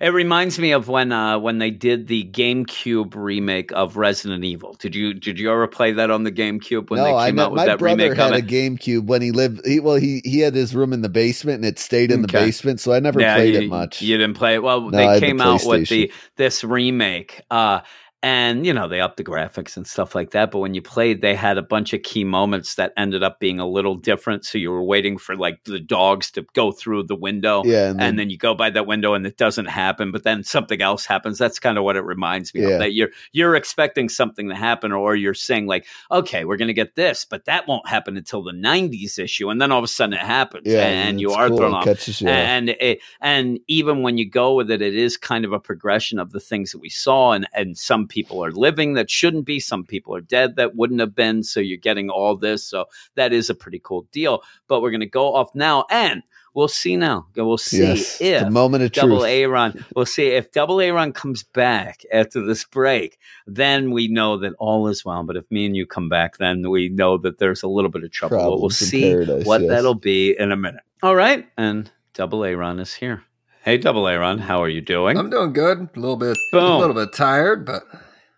It reminds me of when uh, when they did the GameCube remake of Resident Evil. Did you did you ever play that on the GameCube when no, they I came know out with my that brother remake had a? GameCube when he lived. He, well, he he had his room in the basement, and it stayed in the basement, so I never played you, it much. You didn't play it. Well, No, they came out with the this remake, uh, and you know they upped the graphics and stuff like that. But when you played, they had a bunch of key moments that ended up being a little different. So you were waiting for like the dogs to go through the window. yeah, and, then, and then you go by that window and it doesn't happen but then something else happens that's kind of what it reminds me Yeah. of that you're you're expecting something to happen or you're saying like okay we're going to get this but that won't happen until the 90s issue and then all of a sudden it happens yeah, and you are cool, thrown off Catches off. and it, and even when you go with it, it is kind of a progression of the things that we saw, and and some people are living that shouldn't be, some people are dead that wouldn't have been. So you're getting all this, so that is a pretty cool deal. But we're going to go off now, and we'll see now. We'll see yes, if the moment of Double truth. Aaron. We'll see if Double Aaron comes back after this break. Then we know that all is well. But if me and you come back, then we know that there's a little bit of trouble. But we'll see paradise, what yes. that'll be in a minute. All right, and Double Aaron is here. Hey, Double Aaron, how are you doing? I'm doing good. A little bit, Boom. a little bit tired, but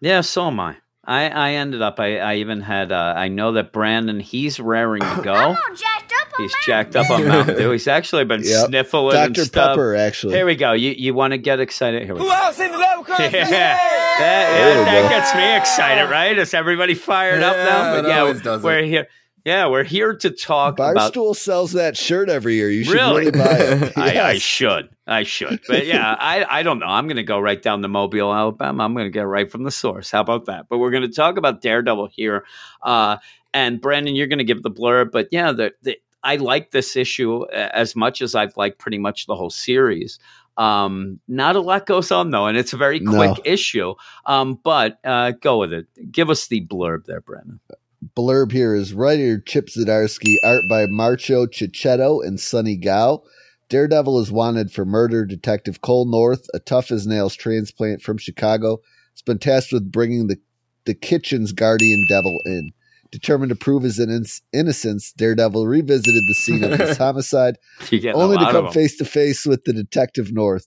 yeah, so am I. I, I ended up. I, I even had. Uh, I know that Brandon. He's raring to go. Jacked He's jacked up on Mountain Dew. He's actually been Yep. sniffling and Dr. Pepper, actually. Here we go. You you want to get excited? Here we go. Who else in the level Yeah, contest? that, There we that go. gets me excited, right? Is everybody fired up now? it always does we're it. here. Yeah, we're here to talk about. Barstool sells that shirt every year. You should Really? really, buy it. I, I should, I should, but yeah, I, I don't know. I'm going to go right down to Mobile, Alabama. I'm going to get right from the source. How about that? But we're going to talk about Daredevil here, uh, and Brandon, you're going to give the blurb. But yeah, the, the I like this issue uh, as much as I've liked pretty much the whole series. Um, not a lot goes on though, and it's a very quick No. issue. Um, but uh, go with it. Give us the blurb there, Brandon. Blurb here is writer Chip Zdarsky, art by Marco Checchetto and Sunny Gho. Daredevil is wanted for murder. Detective Cole North, a tough as nails transplant from Chicago, has been tasked with bringing the, the kitchen's guardian devil in. Determined to prove his innocence, Daredevil revisited the scene of his homicide, only to come face to face with the Detective North.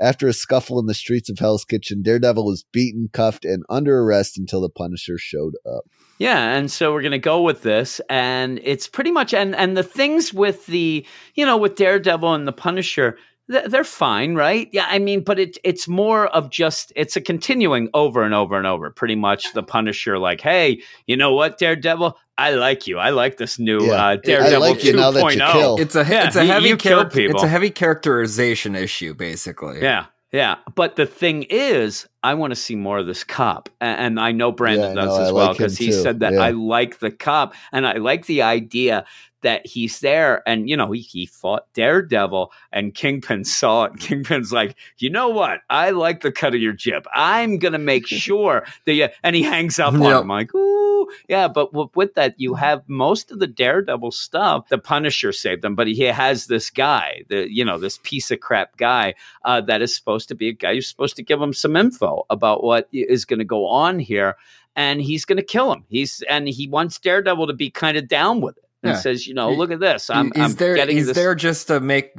After a scuffle in the streets of Hell's Kitchen, Daredevil was beaten, cuffed, and under arrest until the Punisher showed up. Yeah, and so we're to go with this, and it's pretty much and and the things with the you know with Daredevil and the Punisher, they're fine, right? Yeah, I mean, but it it's more of just it's a continuing over and over and over. Pretty much the Punisher, like, hey, you know what, Daredevil, I like you. I like this new Yeah. uh, Daredevil like you now 2.0. it's a Yeah, it's a you- heavy you kill character. people. It's a heavy characterization issue, basically. Yeah, yeah. But the thing is, I want to see more of this cop, A- and I know Brandon Yeah, does no, as I well like because he too. said that Yeah. I like the cop, and I like the idea that he's there, and you know he, he fought Daredevil, and Kingpin saw it. Kingpin's like, you know what? I like the cut of your jib. I'm gonna make sure that, you, and he hangs up on Yep. him like, ooh, yeah. But w- with that, you have most of the Daredevil stuff. The Punisher saved them, but he has this guy, the you know this piece of crap guy uh, that is supposed to be a guy who's supposed to give him some info about what is going to go on here, and he's going to kill him. He's and he wants Daredevil to be kind of down with it. And Yeah. says, you know, look at this. I'm, he's I'm there. getting He's this. there just to make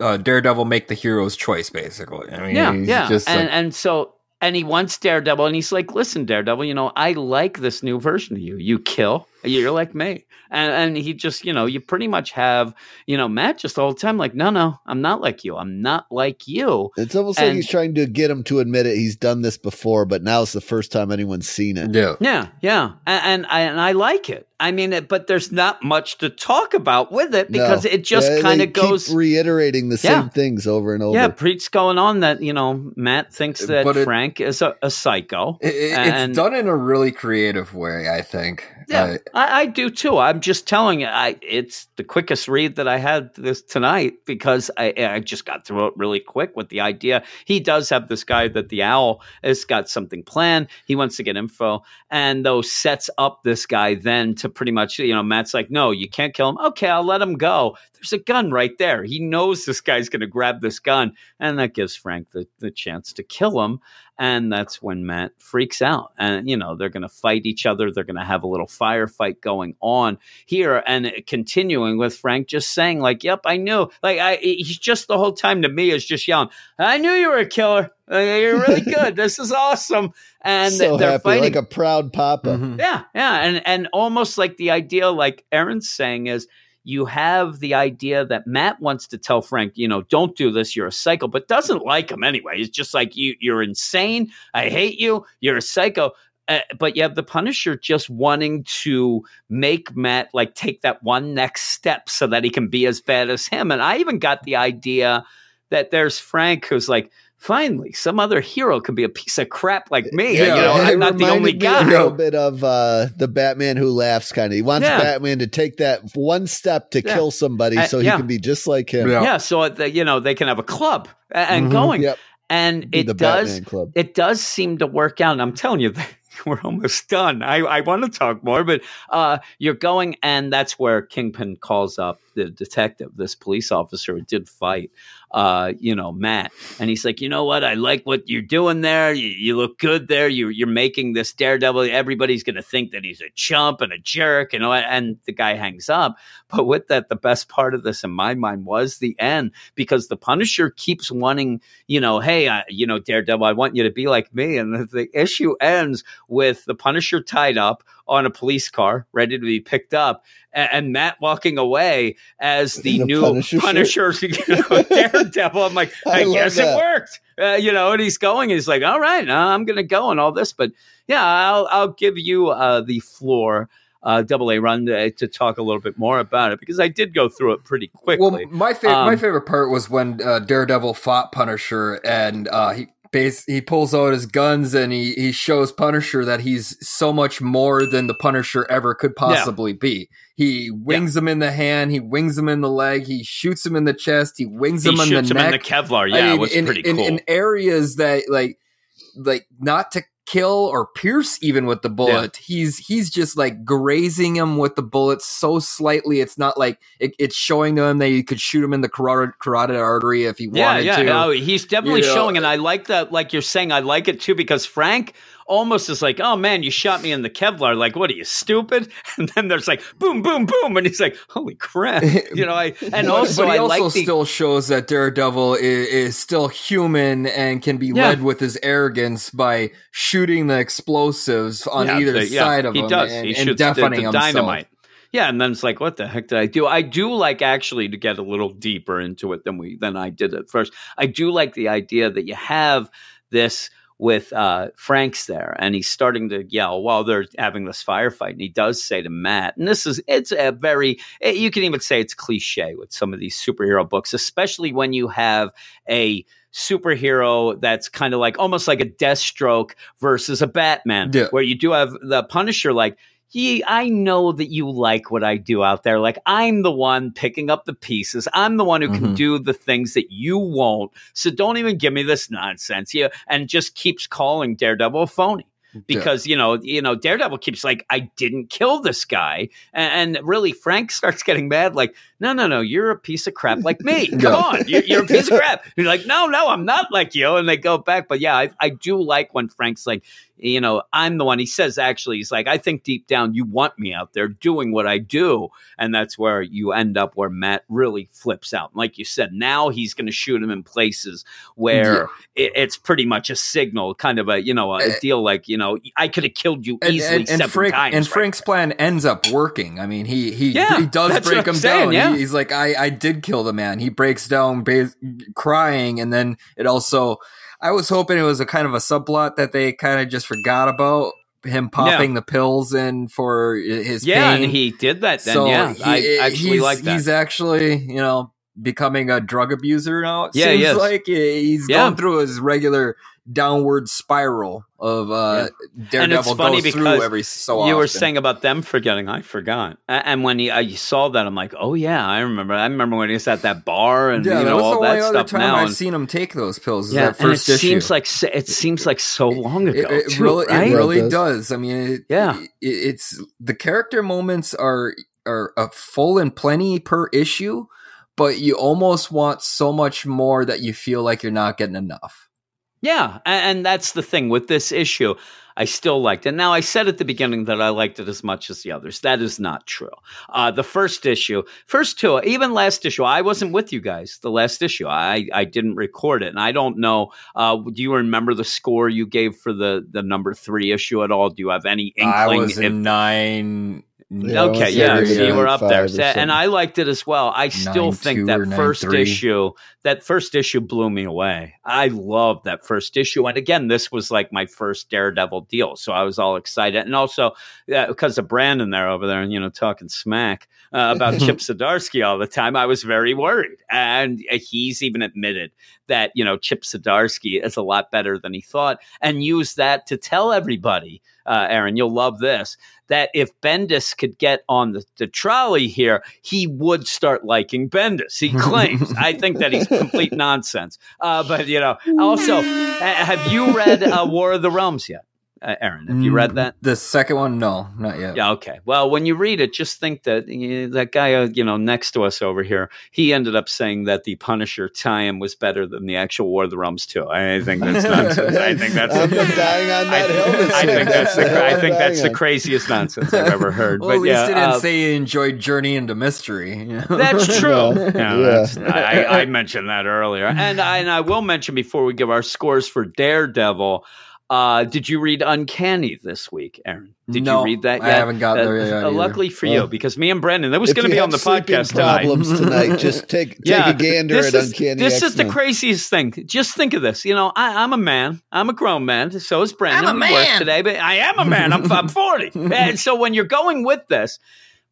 uh, Daredevil make the hero's choice, basically. I mean, yeah, he's yeah, just and like, and so and he wants Daredevil, and he's like, "Listen, Daredevil, you know, I like this new version of you. You kill, you're like me." And and he just, you know, you pretty much have, you know, Matt just all the time, like, "No, no, I'm not like you. I'm not like you." It's almost like he's trying to get him to admit it. He's done this before, but now it's the first time anyone's seen it. yeah. Yeah, yeah, and and I, and I like it. I mean, it, but there's not much to talk about with it because No. it just Yeah, kind of goes. reiterating the Yeah. same things over and over. Yeah, preach going on that you know Matt thinks that But it- Frank is a, a psycho. It, it- And- it's done in a really creative way, I think. Yeah, Uh, I, I do too. I'm just telling you, I it's the quickest read that I had this tonight because I I just got through it really quick with the idea. He does have this guy that the owl has got something planned. He wants to get info, and though sets up this guy then to pretty much you know Matt's like, no, you can't kill him. Okay, I'll let him go. There's a gun right there. He knows this guy's going to grab this gun, and that gives Frank the the chance to kill him. And that's when Matt freaks out. And, you know, they're going to fight each other. They're going to have a little firefight going on here. And continuing with Frank just saying, like, yep, I knew. Like, I, he's just the whole time to me is just yelling, I knew you were a killer. Uh, You're really good. this is awesome. And so they're happy, fighting. like a proud papa. Mhm. Yeah, yeah, and and almost like the idea, like Aaron's saying, is you have the idea that Matt wants to tell Frank, you know, don't do this. You're a psycho, but doesn't like him anyway. It's just like you, you're insane. I hate you. You're a psycho. Uh, but you have the Punisher just wanting to make Matt like take that one next step so that he can be as bad as him. And I even got the idea that there's Frank who's like, finally, some other hero can be a piece of crap like me. Yeah, you know, I'm not the only me guy. A little bit of uh, the Batman who laughs kind of. He wants Yeah. Batman to take that one step to Yeah. kill somebody Uh, so he yeah. can be just like him. Yeah. yeah so that, you know they can have a club a- and Mhm. going Yep. and Be it does Club. it does seem to work out and i'm telling you we're almost done i, I want to talk more but uh, you're going and that's where kingpin calls up the detective this police officer did fight uh, you know matt. And he's like you know what? I like what you're doing there. You, you look good there. You, you're making this daredevil. Everybody's going to think that he's a chump and a jerk and, and the guy hangs up. But with that the best part of this in my mind was the end because the punisher keeps wanting you know hey I, you know daredevil i want you to be like me. And the, the issue ends with the punisher tied up on a police car ready to be picked up and, and matt walking away as the, The new Punisher punisher, you know, daredevil i'm like I i, guess that. it worked uh, you know and he's going he's like all right uh, i'm gonna go and all this but yeah i'll i'll give you uh, the floor uh, double A run to, to talk a little bit more about it because I did go through it pretty quickly. Well, my favorite my Um, favorite part was when uh, Daredevil fought Punisher, and uh, he base he pulls out his guns and he he shows Punisher that he's so much more than the Punisher ever could possibly be. He wings him in the hand, he wings him in the leg, he shoots him in the chest, he wings he him in shoots the him neck. in the Kevlar. I Yeah, mean, it was in, pretty in, cool. in areas that like like not to kill or pierce even with the bullet he's he's just like grazing him with the bullet so slightly it's not like it, it's showing to him that you could shoot him in the carotid, carotid artery if he yeah, wanted yeah. to No, he's definitely You know, showing, and uh, I like that. Like you're saying, I like it too because Frank almost is like, "Oh man, you shot me in the Kevlar." Like, what are you stupid? And then there's like, boom, boom, boom, and he's like, "Holy crap!" You know, I and also but he I also like the still shows that Daredevil is, is still human and can be Yeah. led with his arrogance by shooting the explosives on Yeah, either the- yeah, side of he him does. and, he and shoots the- deafening the, himself. dynamite. Yeah, and then it's like, what the heck did I do? I do like actually to get a little deeper into it than we than I did at first. I do like the idea that you have this with uh, Frank's there, and he's starting to yell while they're having this firefight, and he does say to Matt, and this is it's a very eh, you can even say it's cliche with some of these superhero books, especially when you have a superhero that's kind of like almost like a Deathstroke versus a Batman, Yeah. where you do have the Punisher like. Ye, I know that you like what I do out there. Like I'm the one picking up the pieces. I'm the one who can Mhm. do the things that you won't. So don't even give me this nonsense. Yeah, and just keeps calling Daredevil a phony because you know you know Daredevil keeps like I didn't kill this guy, and, and really Frank starts getting mad like no no no you're a piece of crap like me come Yeah. on you're, you're a piece of crap you're like no no I'm not like you and they go back but yeah I, I do like when Frank's like you know I'm the one he says actually he's like I think deep down you want me out there doing what I do and that's where you end up where Matt really flips out like you said now he's going to shoot him in places where it, it's pretty much a signal, kind of a you know a, Eh. deal like you know I could have killed you and, easily and, and seven Frank, times. and right Frank's plan ends up working. I mean, he he Yeah, he does break him saying, down. yeah. He- he's like, I I did kill the man. He breaks down, ba- crying, and then it also. I was hoping it was a kind of a subplot that they kind of just forgot about him popping the pills in for his yeah, pain. and he did that. Then so yeah, he- I actually like that. He's actually you know becoming a drug abuser now. It Yeah, seems like he's Yeah. going through his regular downward spiral of uh Daredevil funny goes through because every so often. you were saying about them forgetting. I forgot. And when he, I saw that, I'm like, oh yeah, I remember. I remember when he was at that bar and yeah, you know all the only that other stuff. time Now, I've and, seen him take those pills. is yeah, that and it issue. seems like it seems like so long ago. it, it too, really, right? it really It does. I mean, it, Yeah. it, it's the character moments are are a full and plenty per issue, but you almost want so much more that you feel like you're not getting enough. Yeah, and that's the thing with this issue. I still liked it. Now, I said at the beginning that I liked it as much as the others. That is not true. Uh, the first issue, first two, even last issue, I wasn't with you guys. The last issue, I, I didn't record it, and I don't know. Uh, do you remember the score you gave for the the number three issue at all? Do you have any inkling? I was if- in nine. Yeah, okay, yeah, you were up there, So- and. I liked it as well. I still Nine think that first three. issue, that first issue blew me away. I loved that first issue, and again, this was like my first Daredevil deal, so I was all excited, and also uh, because of Brandon there over there, and you know, talking smack uh, about Chip Zdarsky all the time, I was very worried, and he's even admitted that you know Chip Zdarsky is a lot better than he thought, and used that to tell everybody. Uh, Aaron, you'll love this that if Bendis could get on the, the trolley here, he would start liking Bendis. He claims. I think that he's complete nonsense. Uh, but you know, also, have you read uh, War of the Realms yet, uh, Aaron? Have you read that? The second one, no, not yet. Yeah. Okay. Well, when you read it, just think that uh, that guy, uh, you know, next to us over here, he ended up saying that the Punisher tie-in was better than the actual War of the Realms too. I think that's nonsense. I think that's. I've dying on I, that hill this I think that's the, hill I think that's the craziest nonsense I've ever heard. Well, but at least yeah, he didn't uh, say he enjoyed Journey into Mystery. you know? That's true. Yeah, Yeah. that's- I, I mentioned that earlier, and I, and I will mention before we give our scores for Daredevil. Uh, did you read Uncanny this week, Aaron? Did No, you read that yet? I haven't got there yet uh, luckily for Well, you, because me and Brendan, that was going to be on the podcast tonight. problems tonight, just take take Yeah, a gander this at is, Uncanny This is the craziest thing. Just think of this. You know, I, I'm a man. I'm a grown man. So is Brandon. I'm a man. today, but I am a man. I'm, I'm 40. and so when you're going with this,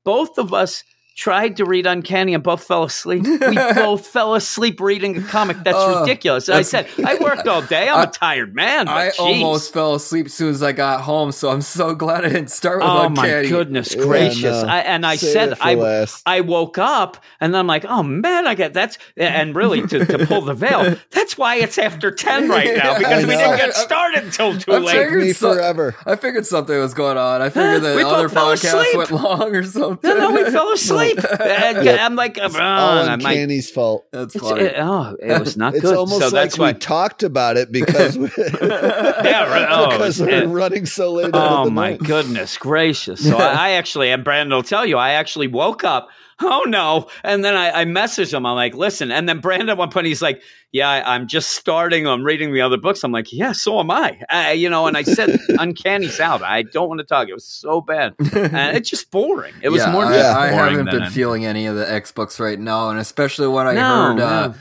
both of us tried to read Uncanny and both fell asleep. We both fell asleep reading a comic. That's Oh, ridiculous. And I said, I worked all day. I'm a I- tired man. I geez. almost fell asleep as soon as I got home, so I'm so glad I didn't start with Oh my Uncanny. goodness Yeah, gracious! no. I, and I Save said I last. I woke up and I'm like, oh man, I get that's and really to, to pull the veil, that's why it's after ten right now because we didn't get started until too I late. figured me so- forever. I figured something was going on. I figured Huh? the other both fell podcast asleep. went long or something. No, no, we fell asleep. And Yep. I'm like, oh, All I'm like, Uncanny's fault. That's it's, funny. it, oh, it was not It's good. almost so like that's we why. talked about it because we, Yeah, right. Oh, because we're it- running so late. into Oh the my night. goodness gracious! So I, I actually, and Brandon will tell you, I actually woke up. Oh no! And then I, I messaged him. I'm like, listen. And then Brandon at one point he's like, yeah, I, I'm just starting. I'm reading the other books. I'm like, yeah, so am I. Uh, you know, and I said, uncanny out. I don't want to talk. It was so bad, and it's just boring. It was yeah, more I, just I boring haven't than been feeling any of the X books right now, and especially when I No, heard uh,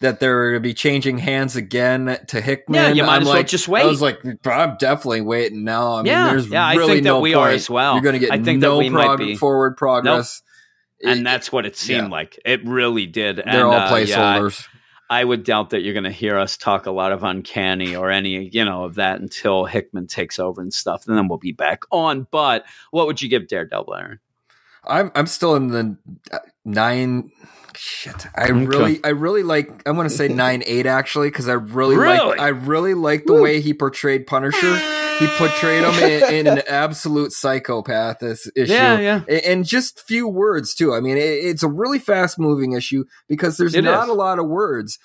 that they're going to be changing hands again to Hickman. Yeah, you might I'm as well like, just wait. I was like, I'm definitely waiting now. I mean, Yeah, there's yeah, I really think that no we are as well. You're going to get I think that no prog- be. forward progress. And It- that's what it seemed yeah. like. It really did. they're and, all uh, yeah, I- placeholders. I would doubt that you're going to hear us talk a lot of uncanny or any, you know, of that until Hickman takes over and stuff. And then we'll be back on. But what would you give Daredevil, Aaron? I'm I'm still in the uh, nine. Shit, I Okay. really, I really like. I'm going to say nine eight actually because I really, Really? like. I really like the way he portrayed Punisher. He portrayed him in, in an absolute psychopath. This issue, Yeah, yeah. And just few words too. I mean, it, it's a really fast moving issue because there's It not is. a lot of words.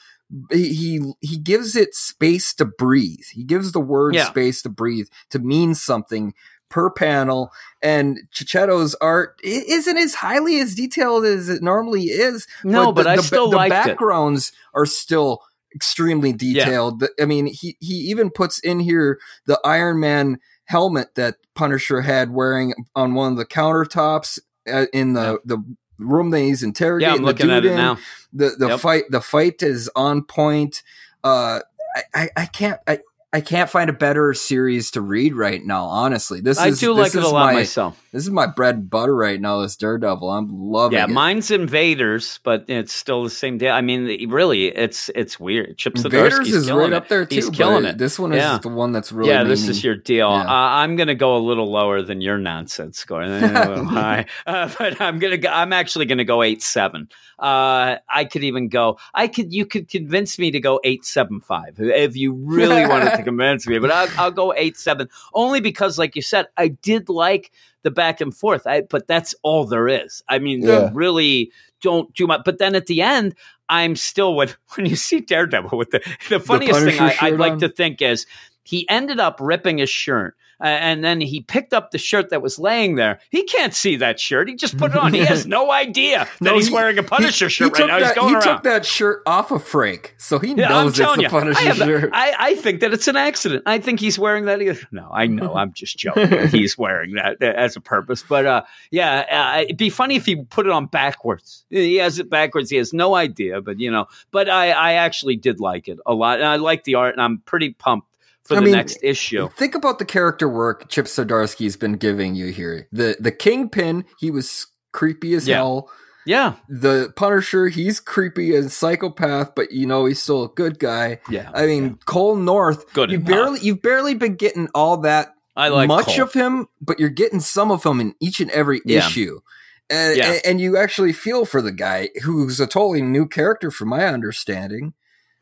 He, he he gives it space to breathe. He gives the word Yeah. space to breathe to mean something per panel. And Checchetto's art isn't as highly as detailed as it normally is. No, but the, I the, still the liked it. backgrounds are still extremely detailed. The- I mean, he he even puts in here the Iron Man helmet that Punisher had wearing on one of the countertops uh, in the the room that he's interrogating. Yeah, I'm the looking at it in. now. The the Yep. fight the fight is on point. Uh, I, I, I can't I, I can't find a better series to read right now. Honestly, this I is do this like it a lot my, myself. This is my bread and butter right now. This Daredevil, I'm loving Yeah, it. mine's Invaders, but it's still the same day. I mean, really, it's it's weird. Chip Invaders is right it. up there too. He's killing it. This one is Yeah. the one that's really yeah, this meaning- is your deal. Yeah. Uh, I'm going to go a little lower than your nonsense score, a little high, uh, but I'm to. go I'm actually going to go eight seven. Uh, I could even go. I could. You could convince me to go eight seven five if you really wanted to convince me. But I'll, I'll go eight seven only because, like you said, I did like the back and forth. I, but that's all there is. I mean, Yeah. really don't do much. But then at the end, I'm still when when you see Daredevil with the the funniest thing I, I'd like to think is he ended up ripping his shirt. Uh, and then he picked up the shirt that was laying there. He can't see that shirt. He just put it on. He has no idea that No, he's he- wearing a Punisher He- shirt he right now. That, he's going he around. took that shirt off of Frank, so he Yeah, knows it's you, Punisher I, have- shirt. I, I think that it's an accident. I think he's wearing that. either- No, I know. I'm just joking. he's wearing that uh, as a purpose. But uh, yeah, uh, it'd be funny if he put it on backwards. He has it backwards. He has no idea. But you know, but I, I actually did like it a lot, and I like the art, and I'm pretty pumped for I the mean, next issue. Think about the character work Chip Zdarsky's been giving you here. The the Kingpin, he was creepy as Yeah. hell. Yeah, The Punisher, he's creepy and psychopath, but you know he's still a good guy. yeah. I mean, Cole North, Good you enough. barely you've barely been getting all that I like much Cole. of him, but you're getting some of him in each and every Yeah. issue. And, Yeah. and, and you actually feel for the guy who's a totally new character from my understanding.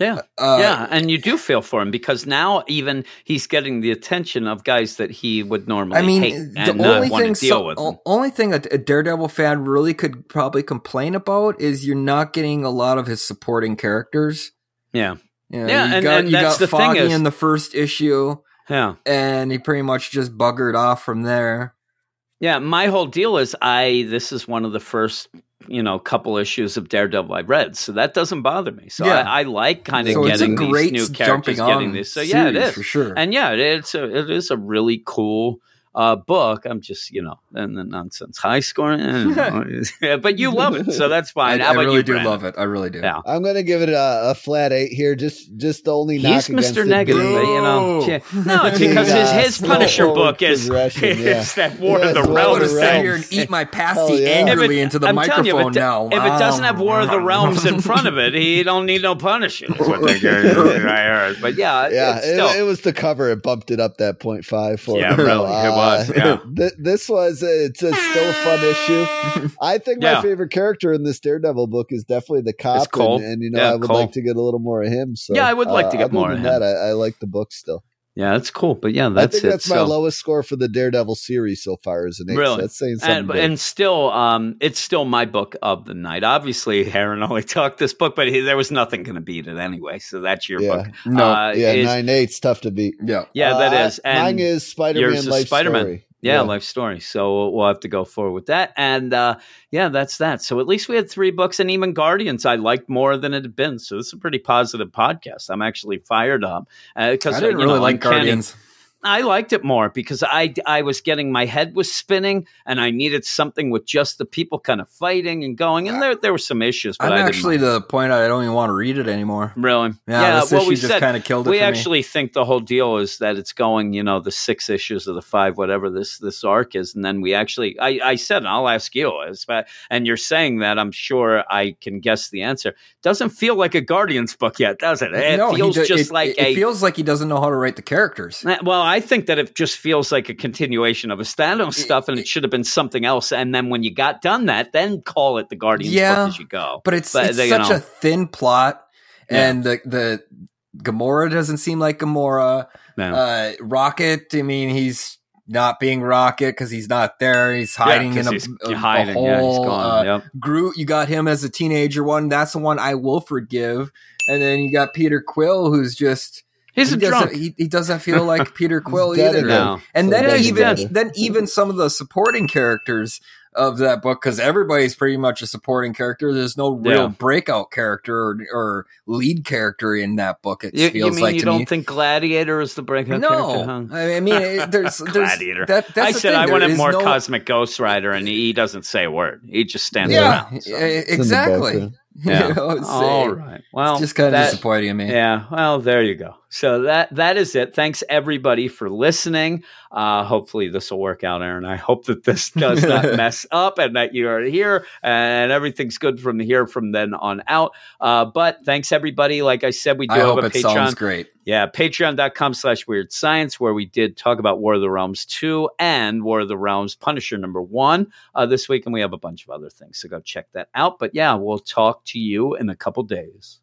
Yeah. Uh, yeah, and you do feel for him because now even he's getting the attention of guys that he would normally I mean, hate the and only uh, want thing, to deal so- only thing a, a Daredevil fan really could probably complain about is you're not getting a lot of his supporting characters. yeah, You know, Yeah, you and- got, and you that's got the thing Foggy is- in the first issue, yeah. and he pretty much just buggered off from there. Yeah, my whole deal is I this is one of the first, you know, a couple issues of Daredevil I've read. So that doesn't bother me. So Yeah. I, I like kind of so getting great these new characters getting this. So yeah, it is for sure. And yeah, it- it's a it is a really cool uh, book. I'm just, you know, and the nonsense high scoring, eh, but you love it, so that's I, fine. How I really you, do Brandon? love it. I really do. Yeah. I'm gonna give it a, a flat eight here. Just just the only He's against Mr. it Negative, being- but, you know. No, it's because his, uh, his Punisher book is, yeah. is that War Yeah, of the it's War I of would Realms. here and eat my Hell pasty yeah. angrily it- into the I'm telling you, microphone if it, now. If it doesn't have War of the Realms in front of it, he don't need no Punisher. That's what they I heard. But yeah, Yeah, it, it was the cover. It bumped it up that point five for Yeah, really, it was, yeah. th- this was it's a still a fun issue. I think Yeah. my favorite character in this Daredevil book is definitely the cop, and, and you know Yeah, I would Cole. like to get a little more of him. So Yeah, I would like to uh, get more of him. That I, I like the book still. Yeah, that's cool. But yeah, that's I think it. that's my So- lowest score for the Daredevil series so far is an eight. Really? So that's saying something. and, big. and still, um, it's still my book of the night. Obviously, Aaron only talked this book, but he, there was nothing going to beat it anyway. So that's your yeah, book. No. Uh, yeah, is- nine eight's tough to beat. yeah. yeah, Uh, that is. And mine is Spider-Man yours is Life Spider-Man. Story. Yeah, life story. So we'll have to go forward with that. And uh, yeah, that's that. So at least we had three books, and even Guardians I liked more than it had been. So this is a pretty positive podcast. I'm actually fired up because I didn't really know, like Uncanny- Guardians. I liked it more because I I was getting my head was spinning, and I needed something with just the people kind of fighting and going. And there there were some issues, but I'm I actually to the point I don't even want to read it anymore. Really? Yeah, this well, issue we just kind of killed it we for me. actually think the whole deal is that it's going, you know, the six issues of the five, whatever this this arc is, and then we actually, I, I said, and I'll ask you, and you're saying that, I'm sure I can guess the answer. Doesn't feel like a Guardians book yet, does it? It no, feels do- just it, like it, a. it feels like he doesn't know how to write the characters. Eh, well, I think that it just feels like a continuation of a standalone stuff, and it should have been something else. And then when you got done that, then call it the Guardians Yeah, as you go. But it's But it's they, such know. a thin plot, Yeah. and the the Gamora doesn't seem like Gamora. Yeah. Uh, Rocket, I mean, he's not being Rocket because he's not there. He's hiding in 'cause a, he's a- a hiding. yeah, he's hole. gone. Uh, yep. Groot, you got him as a teenager one. That's the one I will forgive. And then you got Peter Quill, who's just He's he a doesn't drunk. he, he doesn't feel like Peter Quill dead either. again. No. And So then even better. then even some of the supporting characters of that book because everybody's pretty much a supporting character. There's no real Yeah. breakout character or, or lead character in that book. It You, you feels mean like you to don't me. think Gladiator is the breakout no, character? Huh? I mean, it- there's, there's Gladiator. That, that's I the said thing. I There wanted more no- Cosmic Ghost Rider, and he, he doesn't say a word. He just stands Yeah, around. so. in the exactly. Yeah. You know, it's, All right. Well, it's just kind of that- disappointing to me. Yeah, well, there you go. So that that is it. Thanks everybody for listening. Uh, hopefully this will work out, Aaron. I hope that this does not mess up and that you are here and everything's good from here from then on out. Uh, but thanks everybody. Like I said, we do I have hope a it Patreon. sounds great. Yeah, patreon.com slash weird science, where we did talk about War of the Realms 2 and War of the Realms Punisher number one uh, this week. And we have a bunch of other things. So go check that out. But yeah, we'll talk to you in a couple days.